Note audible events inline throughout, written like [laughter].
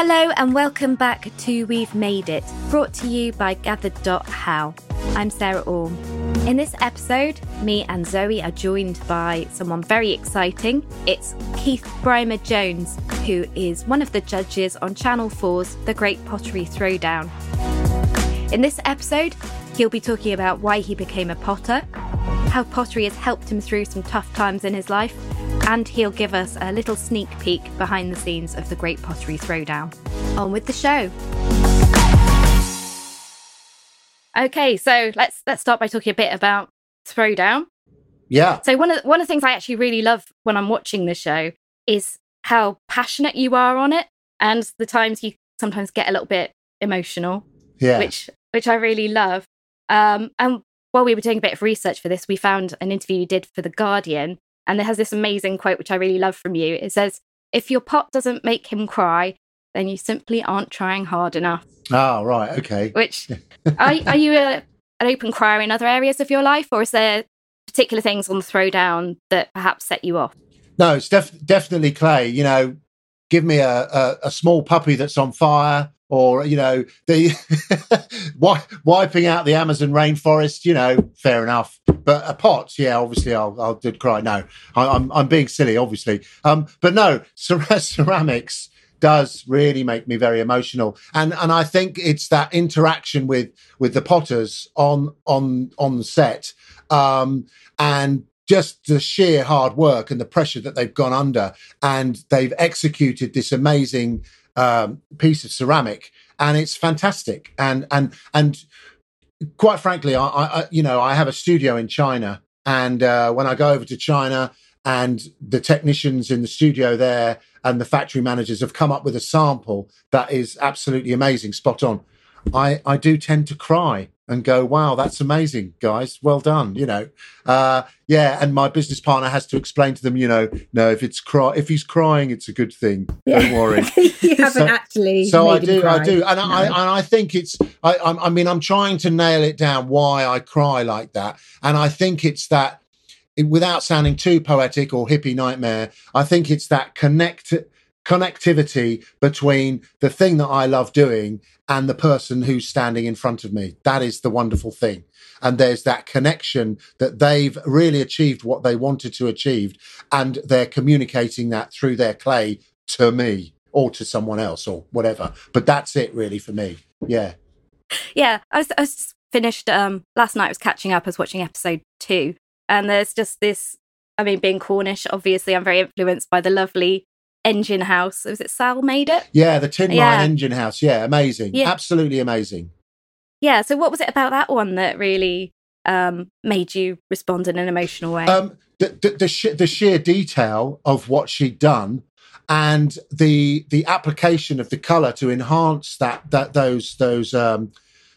Hello and welcome back to We've Made It, brought to you by Gathered.how. I'm Sarah Orme. In this episode, me and Zoe are joined by someone very exciting. It's Keith Brymer Jones, who is one of the judges on Channel 4's The Great Pottery Throwdown. In this episode, he'll be talking about why he became a potter, how pottery has helped him through some tough times in his life, and he'll give us a little sneak peek behind the scenes of the Great Pottery Throwdown. On with the show. Okay, so let's let's start by talking a bit about Throwdown. Yeah. So one of one of the things I actually really love when I'm watching the show is how passionate you are on it, and the times you sometimes get a little bit emotional, Yeah. which which I really love. Um, and while we were doing a bit of research for this, we found an interview you did for the Guardian, and it has this amazing quote which I really love from you. It says, "If your pot doesn't make him cry, then you simply aren't trying hard enough." oh, right. Okay. Which [laughs] are, are you a, an open crier in other areas of your life, or is there particular things on the throwdown that perhaps set you off? No, it's def- definitely clay. You know, give me a, a, a small puppy that's on fire, or you know, the [laughs] wiping out the Amazon rainforest. You know, fair enough. But a pot, yeah, obviously, I'll I'll did cry. No, I, I'm I'm being silly, obviously. Um, but no, [laughs] cer- ceramics does really make me very emotional and and i think it's that interaction with with the potters on on on the set um and just the sheer hard work and the pressure that they've gone under and they've executed this amazing um piece of ceramic and it's fantastic and and and quite frankly i i you know i have a studio in china and uh when i go over to china and the technicians in the studio there and the factory managers have come up with a sample that is absolutely amazing, spot on. I, I do tend to cry and go, wow, that's amazing, guys. Well done. You know, uh, yeah. And my business partner has to explain to them, you know, no, if it's cry, if he's crying, it's a good thing. Don't worry. [laughs] you haven't So- actually. So I do, I do, and I No. and I think it's. I, I, I mean, I'm trying to nail it down why I cry like that, and I think it's that. Without sounding too poetic or hippie nightmare, I think it's that connect connectivity between the thing that I love doing and the person who's standing in front of me. That is the wonderful thing. And there's that connection that they've really achieved what they wanted to achieve, and they're communicating that through their clay to me or to someone else or whatever. But that's it really for me. Yeah. Yeah, I was, I was finished um, last night. I was catching up. I was watching episode two, and there's just this. I mean, being Cornish, obviously, I'm very influenced by the lovely engine house. Was it Sal made it? Yeah, the Tin Yeah. Engine House. Yeah, amazing. Yeah. Absolutely amazing. Yeah. So, what was it about that one that really um, made you respond in an emotional way? Um, the the the, sh- the sheer detail of what she'd done and the the application of the color to enhance that that those those um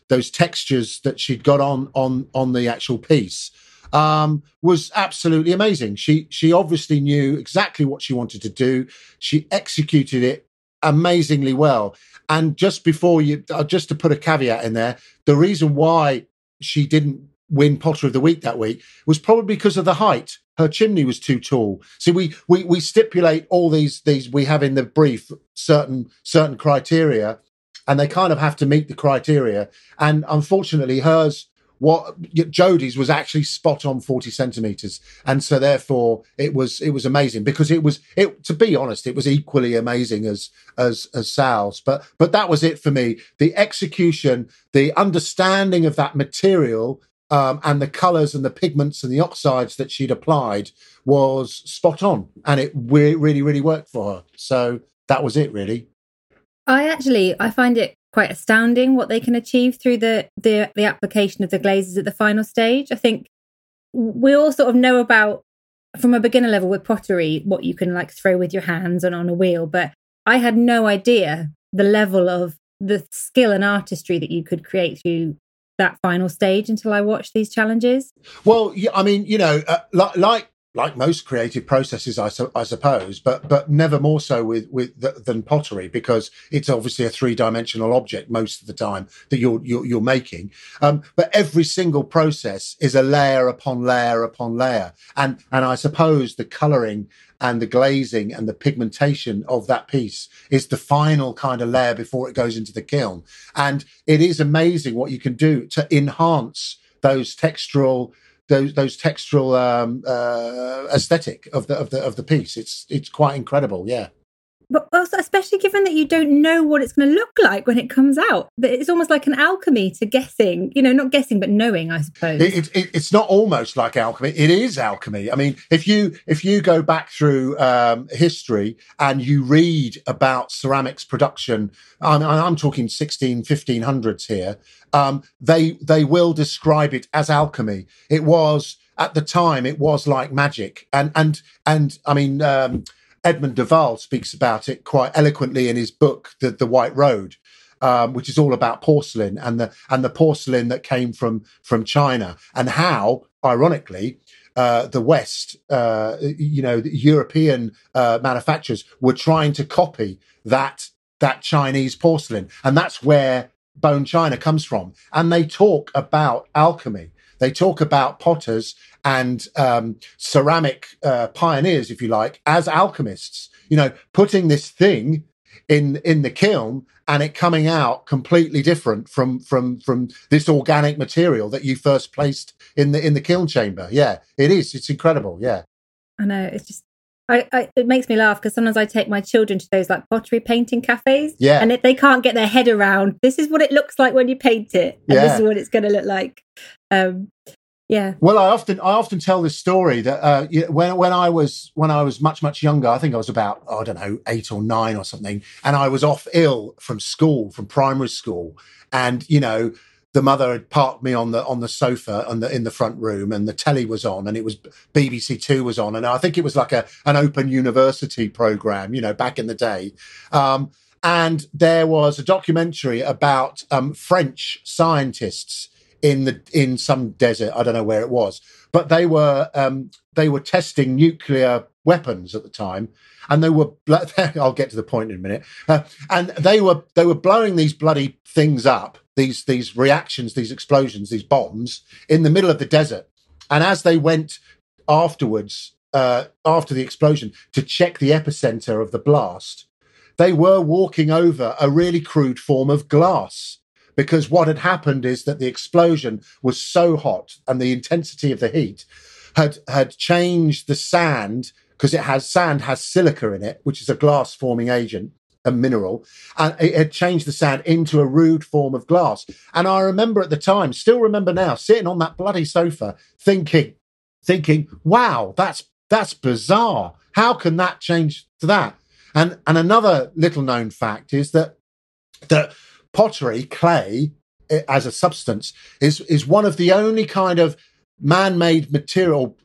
those textures that she'd got on on on the actual piece um was absolutely amazing. She she obviously knew exactly what she wanted to do. She executed it amazingly well. And just before you uh, just to put a caveat in there the reason why she didn't win potter of the week that week was probably because of the height. Her chimney was too tall. See we we we stipulate all these these we have in the brief certain certain criteria and they kind of have to meet the criteria. And unfortunately hers what Jodie's was actually spot on 40 centimeters. And so therefore it was it was amazing because it was it to be honest it was equally amazing as as as Sal's. But but that was it for me. The execution the understanding of that material um, and the colors and the pigments and the oxides that she'd applied was spot on. And it re- really really worked for her. So that was it really. I actually I find it quite astounding what they can achieve through the the the application of the glazes at the final stage. I think we all sort of know about from a beginner level with pottery what you can like throw with your hands and on a wheel, but I had no idea the level of the skill and artistry that you could create through that final stage until I watched these challenges. Well, yeah, I mean, you know, uh, like, like like most creative processes, I, su- I suppose, but but never more so with with than pottery because it's obviously a three dimensional object most of the time that you're you're, you're making. Um, but every single process is a layer upon layer upon layer, and and I suppose the colouring and the glazing and the pigmentation of that piece is the final kind of layer before it goes into the kiln, and it is amazing what you can do to enhance those textural those those textural um, uh, aesthetic of the of the of the piece. It's it's quite incredible. Yeah. But also, especially given that you don't know what it's going to look like when it comes out, that it's almost like an alchemy to guessing. You know, not guessing, but knowing. I suppose it, it, it's not almost like alchemy. It is alchemy. I mean, if you if you go back through um, history and you read about ceramics production, I'm, I'm talking 16, 1500s here um, they they will describe it as alchemy. It was at the time it was like magic, and and and I mean um, Edmund de Waal speaks about it quite eloquently in his book, The the White Road. Um, which is all about porcelain and the and the porcelain that came from from China and how, ironically, uh, the West, uh, you know, European uh, manufacturers were trying to copy that that Chinese porcelain, and that's where bone china comes from. And they talk about alchemy. They talk about potters and um, ceramic uh, pioneers, if you like, as alchemists. You know, putting this thing in in the kiln and it coming out completely different from from from this organic material that you first placed in the in the kiln chamber. Yeah, it is. It's incredible. Yeah. I know. It's just I, I, it makes me laugh because sometimes I take my children to those like pottery painting cafes, yeah, and if they can't get their head around this is what it looks like when you paint it, and yeah. this is what it's going to look like. Um, yeah. Well, I often I often tell this story that uh, when when I was when I was much much younger, I think I was about I don't know eight or nine or something, and I was off ill from school from primary school, and you know the mother had parked me on the on the sofa on the in the front room and the telly was on and it was BBC Two was on and I think it was like a an open university program you know back in the day um, and there was a documentary about um, French scientists in the in some desert I don't know where it was but they were um, they were testing nuclear weapons at the time and they were [laughs] I'll get to the point in a minute uh, and they were they were blowing these bloody things up these these reactions, these explosions, these bombs in the middle of the desert. And as they went afterwards, uh, after the explosion, to check the epicenter of the blast, they were walking over a really crude form of glass. Because what had happened is that the explosion was so hot and the intensity of the heat had had changed the sand because it has sand has silica in it, which is a glass forming agent a mineral, and it had changed the sand into a rude form of glass. And I remember at the time, still remember now, sitting on that bloody sofa, thinking, thinking, wow, that's that's bizarre. How can that change to that? And and another little known fact is that that pottery, clay as a substance, is is one of the only kind of man-made material,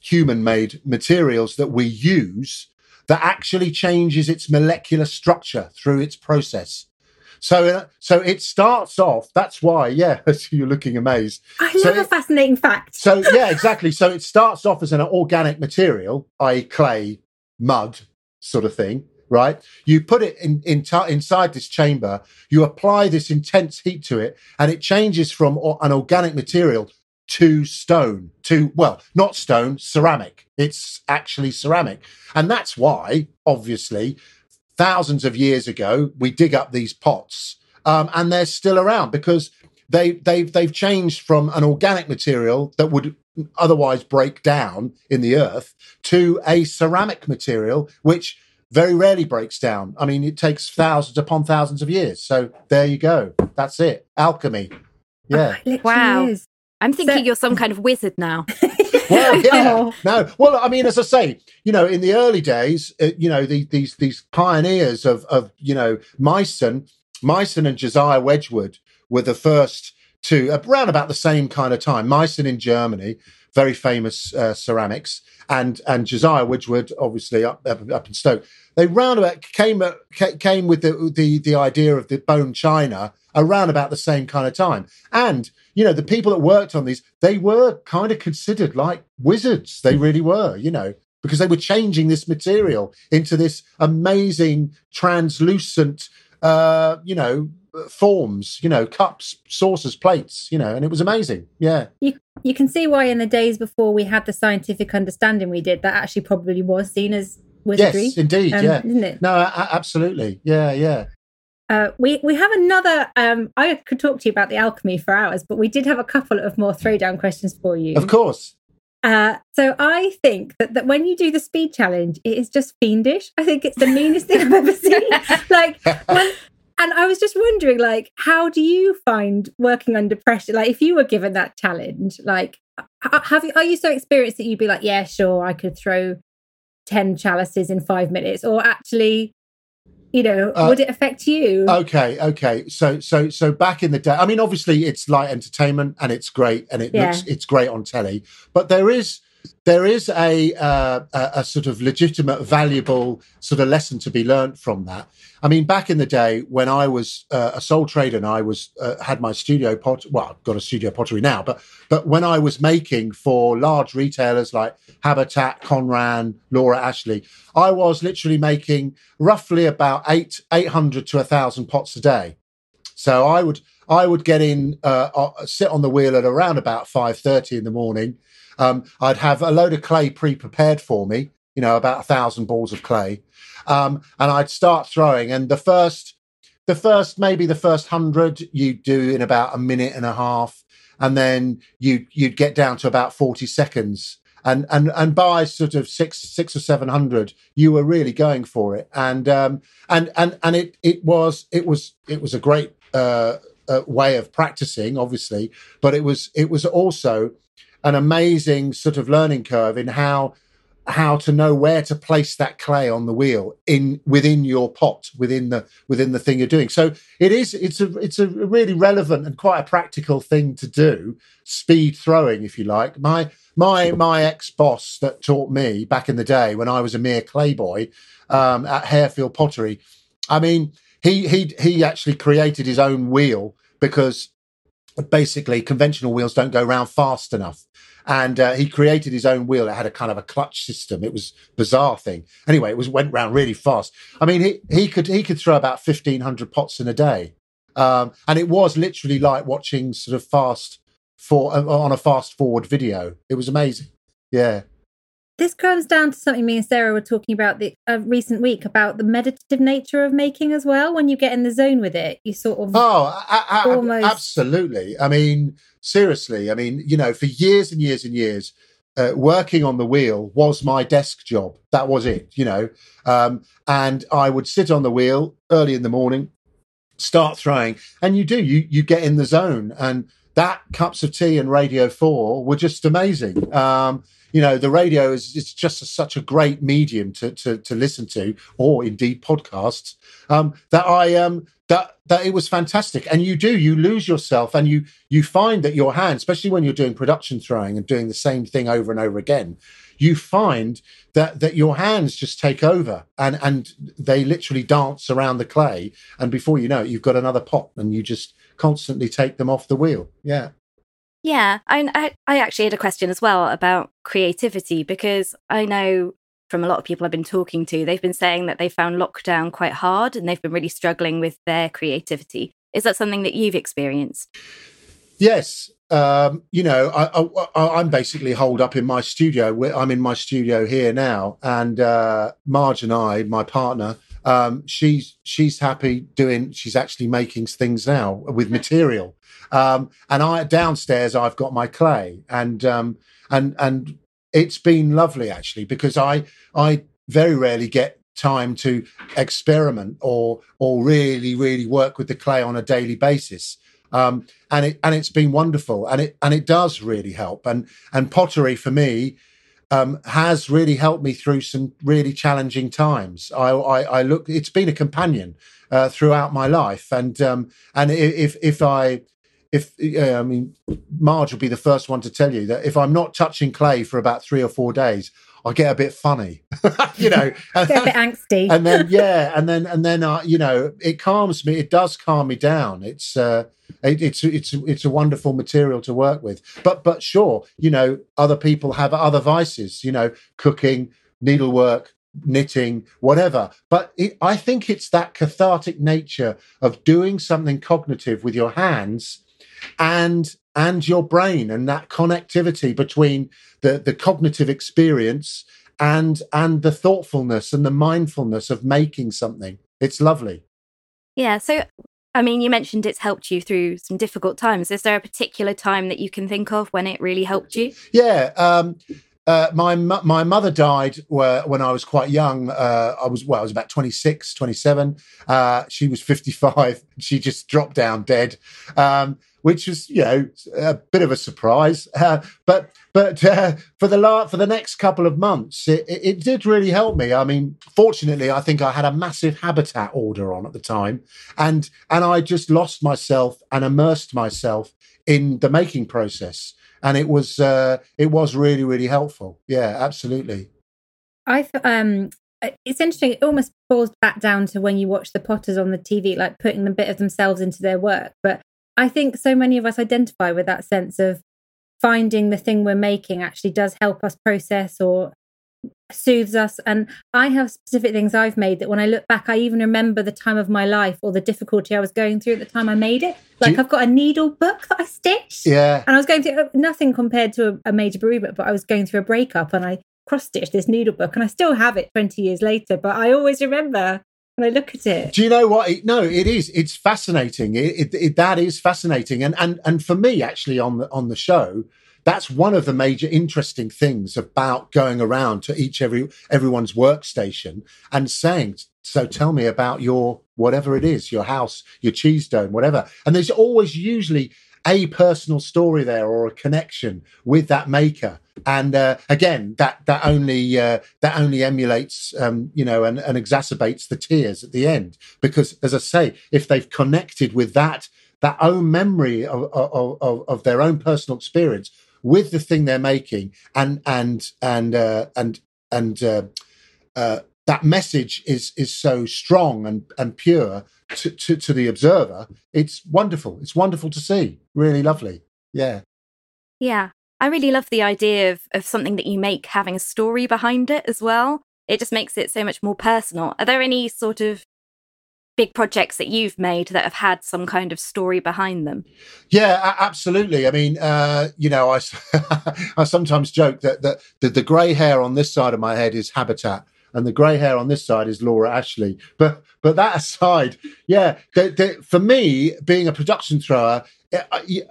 human-made materials that we use that actually changes its molecular structure through its process. So, uh, so it starts off. That's why, yeah, [laughs] you're looking amazed. I love so a fascinating fact. so, yeah, exactly. So it starts off as an organic material, i.e., clay, mud, sort of thing, right? You put it in, in t- inside this chamber. You apply this intense heat to it, and it changes from an organic material to stone, to, well, not stone, ceramic. It's actually ceramic. And that's why, obviously, thousands of years ago, we dig up these pots um, and they're still around because they, they've, they've changed from an organic material that would otherwise break down in the earth to a ceramic material, which very rarely breaks down. I mean, it takes thousands upon thousands of years. So there you go. That's it. Alchemy. Yeah. Oh, wow. Is. I'm thinking so, you're some kind of wizard now. [laughs] well, yeah, oh. no. Well, I mean, as I say, you know, in the early days, uh, you know, the, these these pioneers of of you know Meissen, Meissen and Josiah Wedgwood were the first to around about the same kind of time. Meissen in Germany, very famous uh, ceramics, and and Josiah Wedgwood, obviously up, up, up in Stoke. They roundabout came came with the, the the idea of the bone china around about the same kind of time. And you know, the people that worked on these, they were kind of considered like wizards. They really were, you know, because they were changing this material into this amazing translucent, uh, you know, forms, you know, cups, saucers, plates, you know, and it was amazing. Yeah. You you can see why in the days before we had the scientific understanding we did, that actually probably was seen as wizardry. Yes, indeed. Um, yeah. Isn't it? No, a- absolutely. Yeah, yeah. Uh, we we have another. Um, I could talk to you about the alchemy for hours, but we did have a couple of more throwdown questions for you. Of course. Uh, so I think that, that when you do the speed challenge, it is just fiendish. I think it's the meanest thing I've ever seen. [laughs] like when, and I was just wondering, like, how do you find working under pressure? Like, if you were given that challenge, like, have you are you so experienced that you'd be like, yeah, sure, I could throw ten chalices in five minutes, or actually, you know, uh, would it affect you? Okay, okay. So, so, so back in the day, I mean, obviously, it's light entertainment and it's great and it yeah. looks it's great on telly, but there is there is a, uh, a, sort of legitimate, valuable sort of lesson to be learned from that. I mean, back in the day when I was uh, a sole trader and I was uh, had my studio pot, well, I've got a studio pottery now, but but when I was making for large retailers like Habitat, Conran, Laura Ashley, I was literally making roughly about eight eight hundred to thousand pots a day. So I would I would get in, uh, uh sit on the wheel at around about five thirty in the morning um, I'd have a load of clay pre-prepared for me, you know, about a thousand balls of clay, um, and I'd start throwing. And the first, the first, maybe the first hundred, you do in about a minute and a half, and then you you'd get down to about forty seconds. And and and by sort of six six or seven hundred, you were really going for it. And um and and and it it was it was it was a great uh, uh way of practicing, obviously, but it was it was also an amazing sort of learning curve in how how to know where to place that clay on the wheel in within your pot within the within the thing you're doing. So it is it's a it's a really relevant and quite a practical thing to do speed throwing if you like. My my my ex boss that taught me back in the day when i was a mere clay boy um, at harefield pottery i mean he he he actually created his own wheel because basically conventional wheels don't go round fast enough and uh, he created his own wheel. It had a kind of a clutch system. It was bizarre thing. Anyway, it was went round really fast. I mean, he he could he could throw about fifteen hundred pots in a day, um, and it was literally like watching sort of fast for uh, on a fast forward video. It was amazing. Yeah this comes down to something me and Sarah were talking about the uh, recent week about the meditative nature of making as well. When you get in the zone with it, you sort of oh, I, I, almost absolutely. I mean, seriously. I mean, you know, for years and years and years, uh, working on the wheel was my desk job. That was it, you know. Um, and I would sit on the wheel early in the morning, start throwing, and you do you you get in the zone and that cups of tea and radio 4 were just amazing. Um, you know the radio is, is just a, such a great medium to, to, to listen to or indeed podcasts um, that i um that that it was fantastic. And you do you lose yourself and you you find that your hand especially when you're doing production throwing and doing the same thing over and over again you find that that your hands just take over and and they literally dance around the clay. And before you know it you've got another pot and you just constantly take them off the wheel yeah yeah, I, I actually had a question as well about creativity because I know from a lot of people I've been talking to, they've been saying that they found lockdown quite hard and they've been really struggling with their creativity. Is that something that you've experienced? Yes. Um, you know, I, am basically holed up in my studio. I'm in my studio here now, and uh, Marge and I, my partner, um, she's she's happy doing. She's actually making things now with material. Um, and I downstairs I've got my clay, and um, and and it's been lovely actually because I I very rarely get time to experiment or or really really work with the clay on a daily basis. Um, and it and it's been wonderful, and it and it does really help. And and pottery for me um, has really helped me through some really challenging times. I, I, I look, it's been a companion uh, throughout my life, and um, and if if I if uh, I mean, Marge will be the first one to tell you that if I'm not touching clay for about three or four days, I get a bit funny, [laughs] you know, get a bit angsty, [laughs] and then yeah, and then and then uh, you know, it calms me. It does calm me down. It's uh, it, it's it's it's a wonderful material to work with. But but sure, you know, other people have other vices. You know, cooking, needlework, knitting, whatever. But it, I think it's that cathartic nature of doing something cognitive with your hands and and your brain and that connectivity between the the cognitive experience and and the thoughtfulness and the mindfulness of making something. It's lovely. Yeah. So I mean, you mentioned it's helped you through some difficult times. Is there a particular time that you can think of when it really helped you? Yeah. Um, uh, my my mother died when I was quite young. Uh, I was well, I was about 26, 27. Uh, she was 55. [laughs] She just dropped down dead, um, which was you know a bit of a surprise. Uh, but but uh, for the la- for the next couple of months, it, it, it, did really help me. I mean, fortunately, I think I had a massive habitat order on at the time, and and I just lost myself and immersed myself in the making process and it was uh, it was really really helpful. Yeah, absolutely. I um, it's interesting. It almost falls back down to when you watch the Potters on the TV, like putting a bit of themselves into their work. But I think so many of us identify with that sense of finding the thing we're making actually does help us process or soothes us. And I have specific things I've made that when I look back, I even remember the time of my life or the difficulty I was going through at the time I made it. Like you, I've got a needle book that I stitched. Yeah. And I was going through uh, nothing compared to a, a major bereavement, but I was going through a breakup and I cross stitched this needle book and I still have it 20 years later. But I always remember when I look at it. Do you know what? It, no, it is. It's fascinating. It, it, that is fascinating. And, and, and for me, actually, on the, on the show, that's one of the major interesting things about going around to each every everyone's workstation and saying so tell me about your whatever it is your house your cheese dome whatever and there's always usually a personal story there or a connection with that maker. And uh, again that that only uh, that only emulates um, you know and, and exacerbates the tears at the end. Because as i say if they've connected with that that own memory of, of, of, of their own personal experience with the thing they're making and and and uh, and and uh, uh, that message is is so strong and and pure to, to, to the observer it's wonderful. It's wonderful to see. Really lovely. Yeah. Yeah. I really love the idea of of something that you make having a story behind it as well. It just makes it so much more personal. Are there any sort of big projects that you've made that have had some kind of story behind them. Yeah, absolutely. I mean, uh, you know, I, [laughs] I sometimes joke that, that the, the grey hair on this side of my head is habitat and the grey hair on this side is Laura Ashley. But but that aside, yeah, the, the, for me, being a production thrower, I,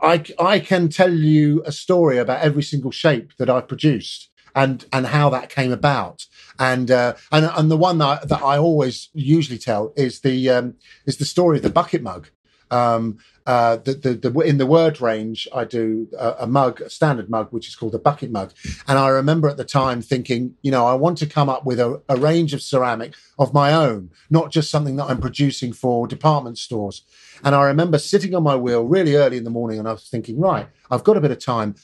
I, I can tell you a story about every single shape that I've produced and and how that came about. And uh, and and the one that, that I always usually tell is the um, is the story of the bucket mug. Um, uh, the, the, the, in the word range, I do a, a, mug, a standard mug, which is called a bucket mug. And I remember at the time thinking, you know, I want to come up with a, a range of ceramic of my own, not just something that I'm producing for department stores. And I remember sitting on my wheel really early in the morning and I was thinking, right, I've got a bit of time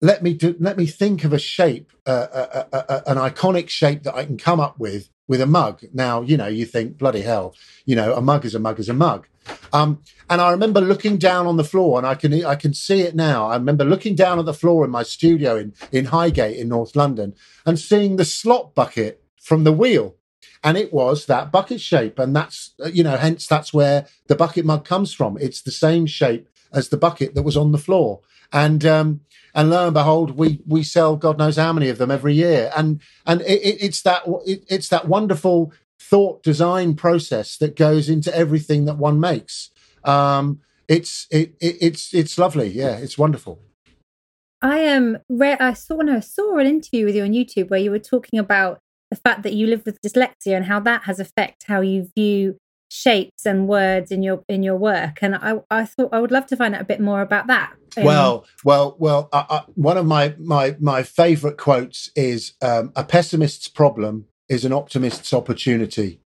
let me do, let me think of a shape, uh, uh, uh, uh, an iconic shape that I can come up with with a mug. Now, you know, you think bloody hell, you know, a mug is a mug is a mug. Um, and I remember looking down on the floor, and I can I can see it now. I remember looking down at the floor in my studio in in Highgate in North London and seeing the slot bucket from the wheel, and it was that bucket shape, and that's you know, hence that's where the bucket mug comes from. It's the same shape as the bucket that was on the floor, and um, and lo and behold, we we sell God knows how many of them every year, and and it, it, it's that it, it's that wonderful thought design process that goes into everything that one makes. Um, it's it, it's it's lovely, yeah, it's wonderful. I am. Um, re- I saw no, I saw an interview with you on YouTube where you were talking about the fact that you live with dyslexia and how that has affect how you view shapes and words in your in your work and i i thought i would love to find out a bit more about that um, well well well uh, uh, one of my my my favorite quotes is um, a pessimist's problem is an optimist's opportunity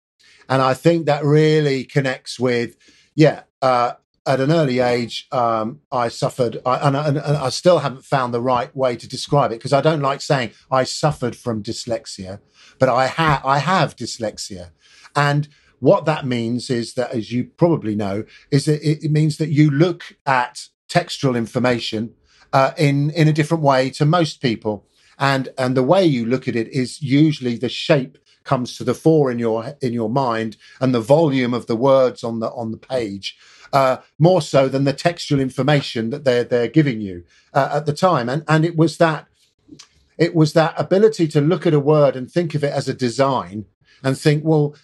and i think that really connects with yeah uh, at an early age, um, I suffered, I, and, and, and, I still haven't found the right way to describe it because I don't like saying I suffered from dyslexia, but I, ha- I have dyslexia. And what that means is that, as you probably know, is that it, it means that you look at textual information uh, in in a different way to most people, and and the way you look at it is usually the shape comes to the fore in your in your mind and the volume of the words on the on the page uh, more so than the textual information that they're they're giving you uh, at the time. And and it was that it was that ability to look at a word and think of it as a design and think well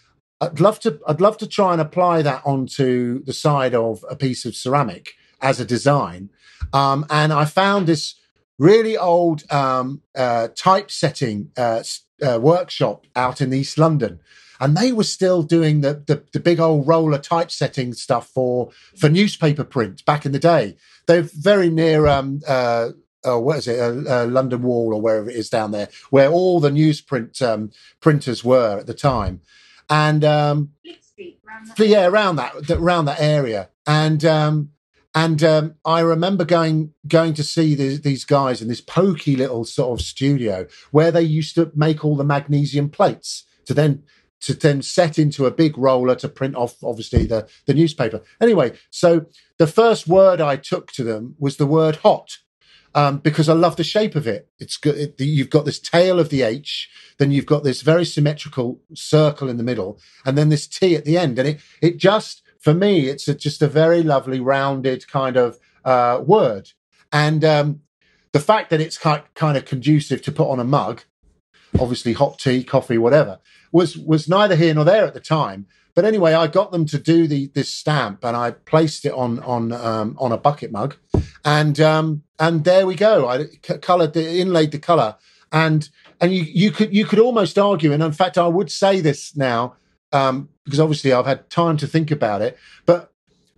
I'd love to I'd love to try and apply that onto the side of a piece of ceramic as a design. Um, and I found this really old um, uh, typesetting uh, uh, workshop out in East London, and they were still doing the, the, the big old roller typesetting stuff for for newspaper print back in the day. They're very near um, uh, uh, what is it, uh, uh, London Wall or wherever it is down there, where all the newsprint um, printers were at the time, and um, yeah, around that around that area, and um, and um, I remember going going to see these, these guys in this pokey little sort of studio where they used to make all the magnesium plates to then to then set into a big roller to print off obviously the the newspaper. Anyway, so the first word I took to them was the word hot. Um, because I love the shape of it. It's good. It, you've got this tail of the H, then you've got this very symmetrical circle in the middle, and then this T at the end, and it it just for me, it's a, just a very lovely, rounded kind of uh, word. And um, the fact that it's kind kind of conducive to put on a mug, obviously hot tea, coffee, whatever, was was neither here nor there at the time. But anyway, I got them to do the this stamp, and I placed it on on um, on a bucket mug, and um, and there we go. I coloured the inlaid the colour, and and you you could you could almost argue, and in fact, I would say this now um, because obviously I've had time to think about it. But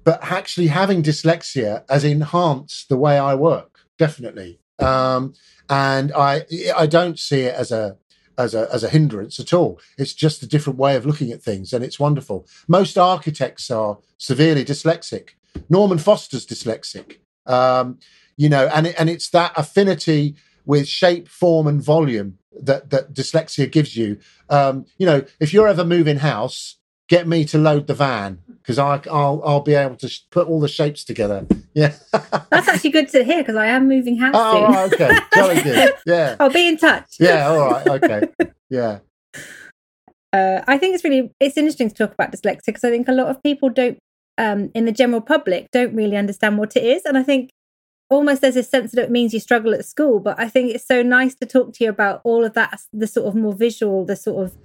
but actually having dyslexia has enhanced the way I work, definitely. Um, and I I don't see it as a as a as a hindrance at all. It's just a different way of looking at things, and it's wonderful. Most architects are severely dyslexic. Norman Foster's dyslexic. Um, you know, and and it's that affinity with shape, form, and volume that that dyslexia gives you. Um, you know, if you're ever moving house, get me to load the van because I'll I'll be able to sh- put all the shapes together. [laughs] Yeah, that's actually good to hear because I am moving house. Oh, soon. right, okay, jolly good. Yeah, [laughs] I'll be in touch. Yeah, all right, okay, yeah. [laughs] Uh, I think it's really it's interesting to talk about dyslexia because I think a lot of people don't, um, in the general public, don't really understand what it is, and I think almost there's a sense that it means you struggle at school. But I think it's so nice to talk to you about all of that, the sort of more visual, the sort of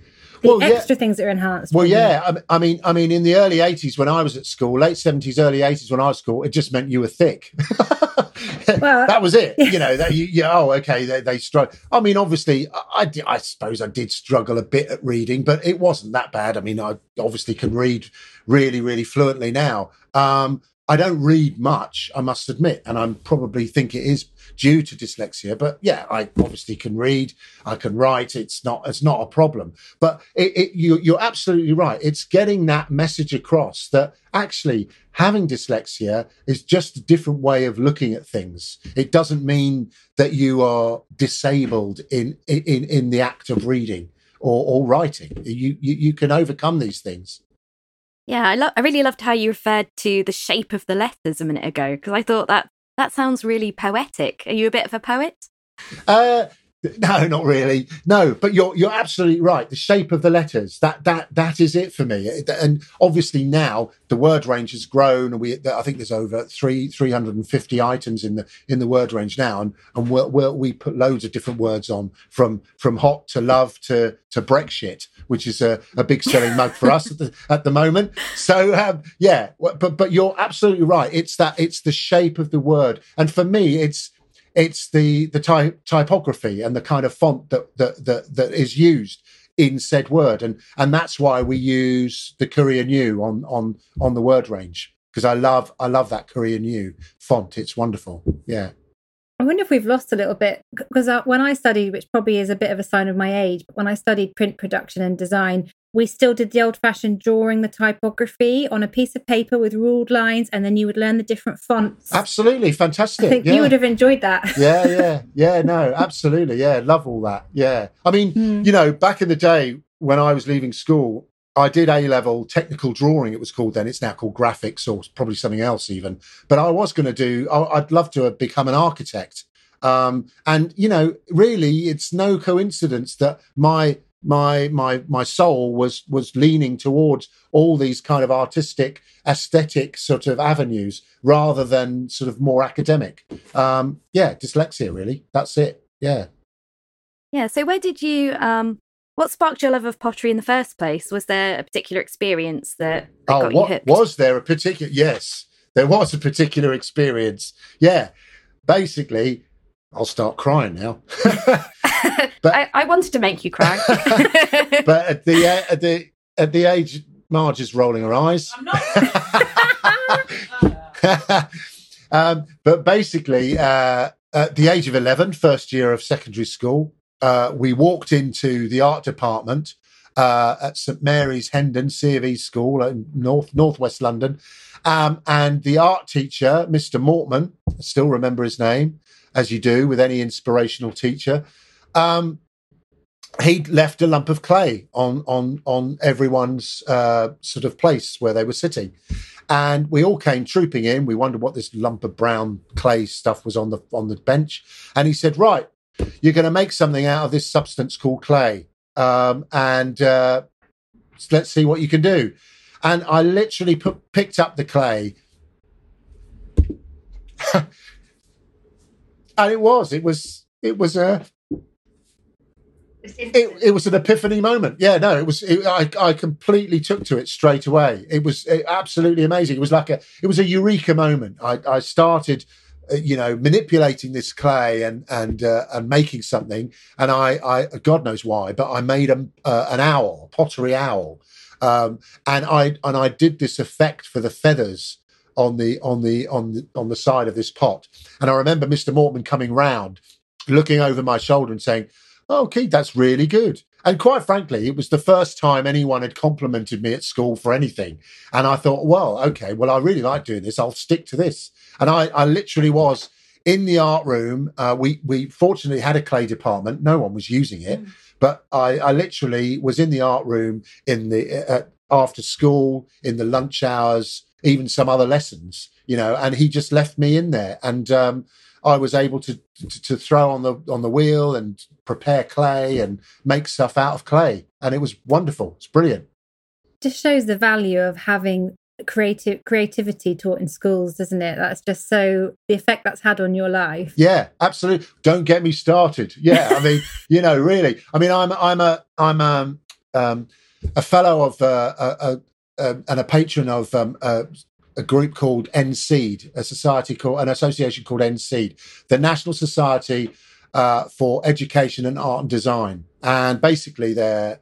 the well, extra yeah. things that are enhanced. Well, yeah, I mean, I mean, in the early '80s when I was at school, late '70s, early '80s when I was at school, it just meant you were thick. [laughs] well, that was it. You [laughs] know, that you, you oh, okay, they, they struggle. I mean, obviously, I, I, I suppose I did struggle a bit at reading, but it wasn't that bad. I mean, I obviously can read really, really fluently now. Um, I don't read much, I must admit, and I probably think it is due to dyslexia. But yeah, I obviously can read, I can write. It's not it's not a problem. But it, it, you, you're absolutely right. It's getting that message across that actually having dyslexia is just a different way of looking at things. It doesn't mean that you are disabled in in in the act of reading or, or writing. You, you you can overcome these things. Yeah, I, lo- I really loved how you referred to the shape of the letters a minute ago because I thought that that sounds really poetic. Are you a bit of a poet? Uh, [laughs] no, not really. No, but you're you're absolutely right. The shape of the letters that that that is it for me. And obviously now the word range has grown, and we I think there's over three three hundred and fifty items in the in the word range now, and and we we put loads of different words on from from hot to love to to Brexit, which is a, a big selling mug for us at the at the moment. So um, yeah, but but you're absolutely right. It's that it's the shape of the word, and for me, it's it's the the type, typography and the kind of font that, that that that is used in said word, and and that's why we use the Courier New on on on the word range because I love I love that Courier New font. It's wonderful. Yeah. I wonder if we've lost a little bit because uh, when I studied, which probably is a bit of a sign of my age, but when I studied print production and design, we still did the old fashioned drawing the typography on a piece of paper with ruled lines, and then you would learn the different fonts. Absolutely fantastic. I think yeah. you would have enjoyed that. [laughs] yeah, yeah, yeah. No, absolutely. Yeah, love all that. Yeah. I mean, Mm. you know, back in the day when I was leaving school, I did A level technical drawing, it was called then. It's now called graphics or probably something else, even. But I was going to do, I'd love to have become an architect. Um, and, you know, really, it's no coincidence that my my my my soul was was leaning towards all these kind of artistic aesthetic sort of avenues rather than sort of more academic um yeah dyslexia really that's it yeah Yeah. So where did you um what sparked your love of pottery in the first place? Was there a particular experience that, that oh got you what hooked? was there a particular yes there was a particular experience yeah basically i'll start crying now [laughs] but- I, I wanted to make you cry. [laughs] but at the uh, at the at the age marge is rolling her eyes I'm not. [laughs] um, but basically, uh, at the age of 11, first year of secondary school, uh, we walked into the art department uh, at St Mary's Hendon C of E School in North Northwest London, um, and the art teacher, Mr Mortman, I still remember his name, as you do with any inspirational teacher. Um, he'd left a lump of clay on on on everyone's uh, sort of place where they were sitting, and we all came trooping in. We wondered what this lump of brown clay stuff was on the on the bench, and he said, "Right, you're going to make something out of this substance called clay, um, and uh, let's see what you can do." And I literally put, picked up the clay, [laughs] and it was it was it was a it, it was an epiphany moment. Yeah, no, it was. It, I I completely took to it straight away. It was uh, absolutely amazing. It was like a it was a eureka moment. I I started, uh, you know, manipulating this clay and and uh, and making something. And I I God knows why, but I made a, uh, an owl, a pottery owl, um, and I and I did this effect for the feathers on the on the on the on the side of this pot. And I remember Mr. Mortman coming round, looking over my shoulder and saying oh, Keith, that's really good. And quite frankly, it was the first time anyone had complimented me at school for anything. And I thought, well, okay, well, I really like doing this. I'll stick to this. And I, I literally was in the art room. Uh, we, we fortunately had a clay department. No one was using it. But I, I literally was in the art room in the uh, after school, in the lunch hours, even some other lessons, you know, and he just left me in there. And um, I was able to, to to throw on the on the wheel and prepare clay and make stuff out of clay, and it was wonderful. It's brilliant. Just shows the value of having creative creativity taught in schools, doesn't it? That's just so the effect that's had on your life. Yeah, absolutely. Don't get me started. Yeah, I mean, [laughs] you know, really. I mean, I'm I'm a I'm um, um a fellow of uh, a, a and a patron of um, a, a group called NSEAD, a society called an association called NSEAD, the National Society uh, for Education and Art and Design, and basically they're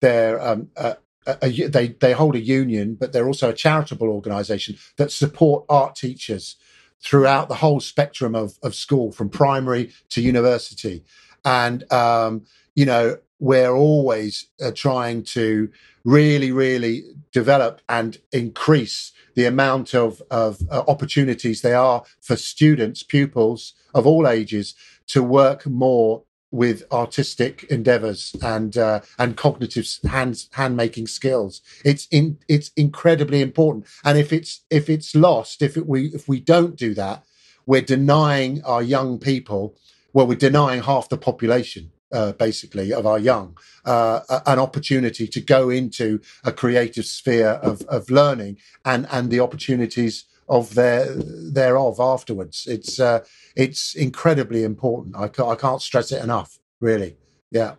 they're um, a, a, they they hold a union, but they're also a charitable organisation that support art teachers throughout the whole spectrum of of school, from primary to university, and um, you know we're always uh, trying to really, really develop and increase the amount of, of uh, opportunities there are for students, pupils of all ages to work more with artistic endeavors and uh, and cognitive hand hand making skills. It's in it's incredibly important. And if it's if it's lost if it, we if we don't do that we're denying our young people well we're denying half the population uh, basically of our young uh, an opportunity to go into a creative sphere of, of learning and and the opportunities of their thereof afterwards. It's uh, it's incredibly important. I can't, I can't stress it enough really. Yeah.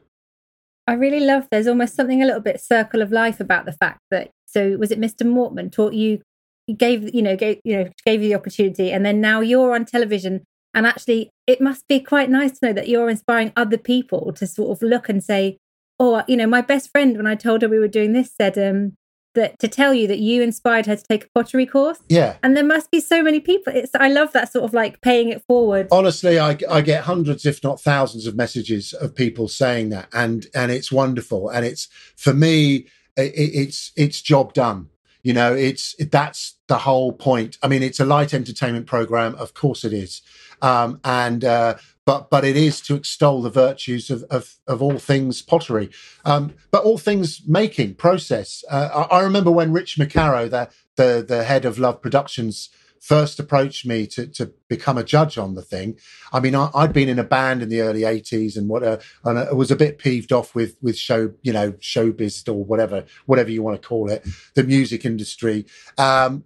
I really love there's almost something a little bit circle of life about the fact that so was it Mr. Mortman taught you gave you know gave you know gave you the opportunity and then now you're on television and actually, it must be quite nice to know that you're inspiring other people to sort of look and say, oh, you know, my best friend, when I told her we were doing this, said um, that to tell you that you inspired her to take a pottery course. yeah And there must be so many people. It's I love that sort of like paying it forward. honestly I, I get hundreds if not thousands of messages of people saying that and and it's wonderful and it's for me it, it's it's job done. You know, it's that's the whole point. I mean, it's a light entertainment program, of course it is, um, and uh, but but it is to extol the virtues of of, of all things pottery, um, but all things making process. Uh, I, I, remember when Rich McKerrow, the the the head of Love Productions, first approached me to to become a judge on the thing. I mean, I, had been in a band in the early '80s, and what uh, and I was a bit peeved off with with show, you know, showbiz or whatever whatever you want to call it, the music industry. Um,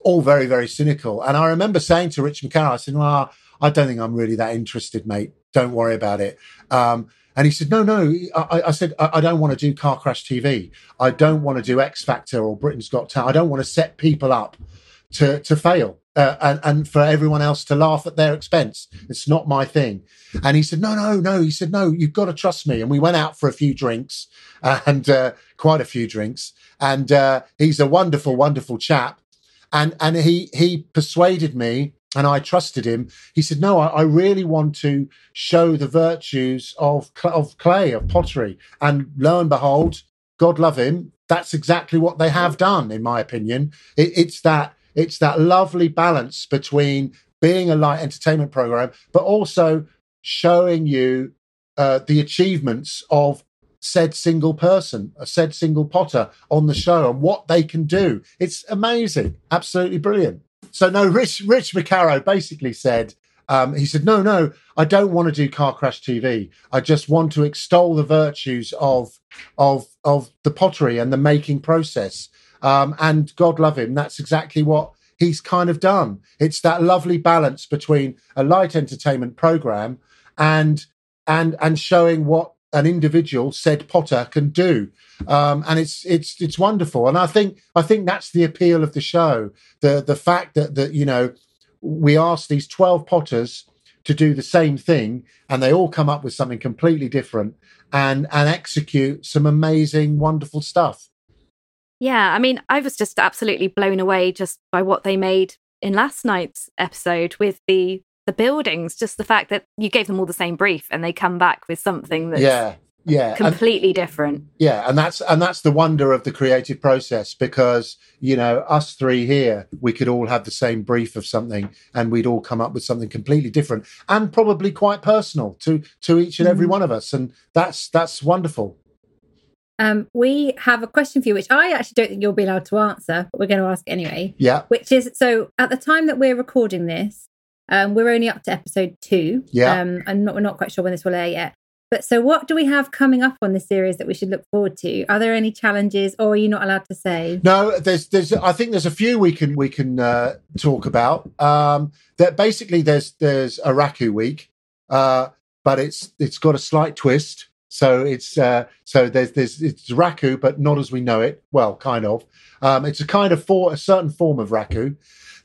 all very very cynical. And I remember saying to Rich McKerrow, I said, "Well." I don't think I'm really that interested, mate. Don't worry about it. Um, and he said, no, no. I, I said, I, I, don't want to do Car Crash TV. I don't want to do X Factor or Britain's Got Talent. I don't want to set people up to, to fail uh, and, and for everyone else to laugh at their expense. It's not my thing. And he said, no, no, no. He said, no, you've got to trust me. And we went out for a few drinks and uh, quite a few drinks. And uh, he's a wonderful, wonderful chap. And, and he, he persuaded me and I trusted him. He said, "No, I, I, really want to show the virtues of of clay, of pottery." And lo and behold, God love him, that's exactly what they have done, in my opinion. It, it's that it's that lovely balance between being a light entertainment program, but also showing you uh, the achievements of said single person, a said single potter on the show, and what they can do. It's amazing, absolutely brilliant. So no, Rich Rich McKerrow basically said, um, he said, no, no, I don't want to do car crash TV. I just want to extol the virtues of of of the pottery and the making process. Um, and God love him, that's exactly what he's kind of done. It's that lovely balance between a light entertainment program and and and showing what an individual said Potter can do, um, and it's it's it's wonderful. And I think I think that's the appeal of the show. The the fact that that you know we asked these twelve Potters to do the same thing, and they all come up with something completely different and and execute some amazing, wonderful stuff. Yeah, I mean, I was just absolutely blown away just by what they made in last night's episode with the the buildings, just the fact that you gave them all the same brief and they come back with something that's yeah, yeah, completely and, different. Yeah, and that's and that's the wonder of the creative process because you know us three here, we could all have the same brief of something and we'd all come up with something completely different and probably quite personal to to each and every mm-hmm. one of us, and that's that's wonderful. Um, we have a question for you, which I actually don't think you'll be allowed to answer, but we're going to ask anyway. Yeah. Which is so at the time that we're recording this, um, we're only up to episode two. Yeah. Um, I'm not, we're not quite sure when this will air yet. But so, what do we have coming up on the series that we should look forward to? Are there any challenges, or are you not allowed to say? No, there's, there's. I think there's a few we can we can uh, talk about. Um, that basically there's there's a Raku week, uh, but it's it's got a slight twist. So it's uh, so there's there's it's Raku, but not as we know it. Well, kind of. Um, it's a kind of for a certain form of Raku.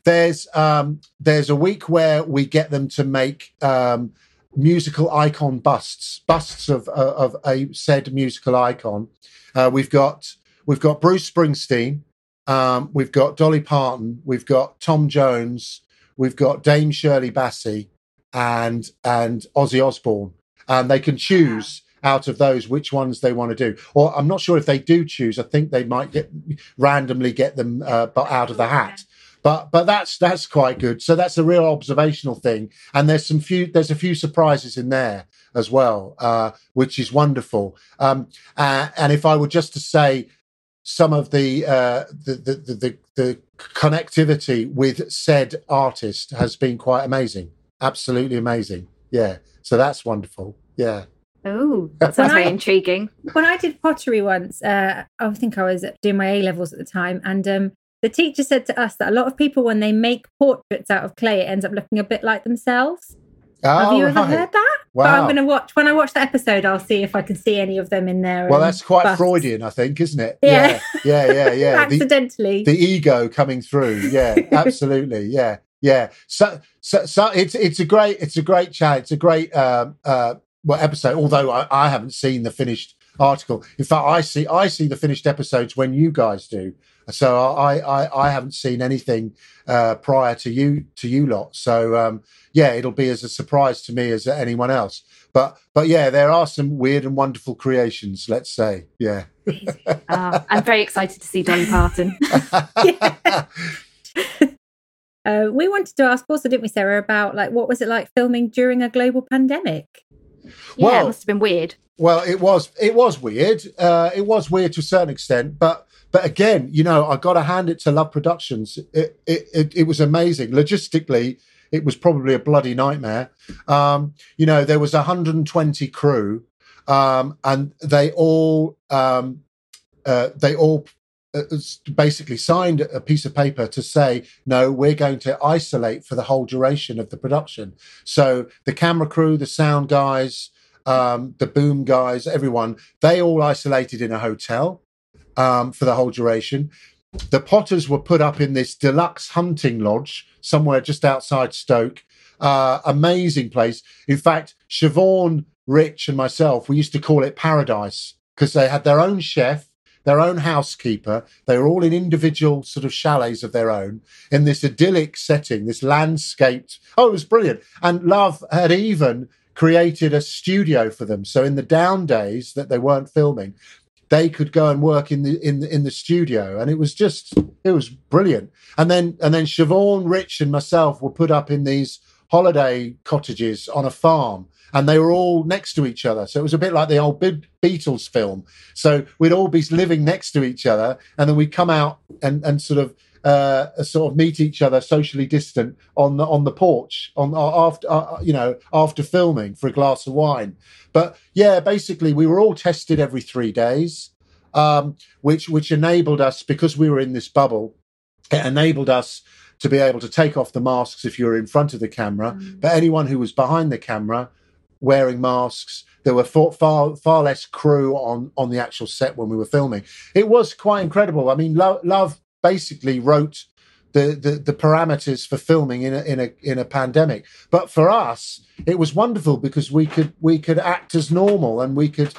There's um, there's a week where we get them to make um, musical icon busts, busts of uh, of a said musical icon. Uh, we've got we've got Bruce Springsteen, um, we've got Dolly Parton, we've got Tom Jones, we've got Dame Shirley Bassey, and and Ozzy Osbourne, and they can choose out of those which ones they want to do. Or I'm not sure if they do choose. I think they might get randomly get them uh, out of the hat but but that's that's quite good. So that's a real observational thing, and there's some few there's a few surprises in there as well, uh, which is wonderful. Um, uh, and if I were just to say some of the, uh, the, the, the the the connectivity with said artist has been quite amazing, absolutely amazing. Yeah, so that's wonderful. Yeah. Oh, that sounds very [laughs] intriguing. When I did pottery once, uh, I think I was doing my A levels at the time, and um, the teacher said to us that a lot of people, when they make portraits out of clay, it ends up looking a bit like themselves. Oh, Have you ever right. heard that? Wow. But I'm going to watch when I watch the episode. I'll see if I can see any of them in there. Well, that's quite busts. Freudian, I think, isn't it? Yeah, yeah, yeah, yeah. [laughs] yeah. Accidentally, the, the, ego coming through. Yeah, [laughs] absolutely. Yeah, yeah. So, so, so it's it's a great it's a great chat. It's a great um, uh, well episode. Although I, I haven't seen the finished article. In fact, I see I see the finished episodes when you guys do. So I I, I haven't seen anything uh, prior to you to you lot. So um, yeah, it'll be as a surprise to me as anyone else. but but yeah, there are some weird and wonderful creations. Let's say, yeah. oh, I'm very excited to see Dolly Parton. [laughs] [laughs] uh, we wanted to ask also, didn't we, Sarah, about like what was it like filming during a global pandemic? Yeah, well, it must have been weird. Well, it was. It was weird. Uh, it was weird to a certain extent, but but again, you know, I got to hand it to Love Productions. It it it, it was amazing logistically. It was probably a bloody nightmare. Um, you know, there was 120 crew, um, and they all um, uh, they all basically signed a piece of paper to say, no, we're going to isolate for the whole duration of the production. So the camera crew, the sound guys, um, the boom guys, everyone, they all isolated in a hotel um, for the whole duration. The Potters were put up in this deluxe hunting lodge somewhere just outside Stoke. Uh, amazing place. In fact, Siobhan, Rich, and myself, we used to call it paradise because they had their own chef, their own housekeeper. They were all in individual sort of chalets of their own in this idyllic setting, this landscaped. Oh, it was brilliant. And Love had even created a studio for them. So in the down days that they weren't filming, they could go and work in the in the, in the studio, and it was just it was brilliant. And then and then Siobhan, Rich, and myself were put up in these holiday cottages on a farm, and they were all next to each other. So it was a bit like the old Beatles film. So we'd all be living next to each other, and then we'd come out and and sort of uh, sort of meet each other socially distant on the on the porch on uh, after uh, you know after filming for a glass of wine. But yeah, basically we were all tested every three days, um, which which enabled us because we were in this bubble. It enabled us to be able to take off the masks if you were in front of the camera, mm. but anyone who was behind the camera wearing masks. There were far, far, far less crew on on the actual set when we were filming. It was quite incredible. I mean, Lo- Love basically wrote the, the, the parameters for filming in a, in a in a pandemic. But for us, it was wonderful because we could we could act as normal and we could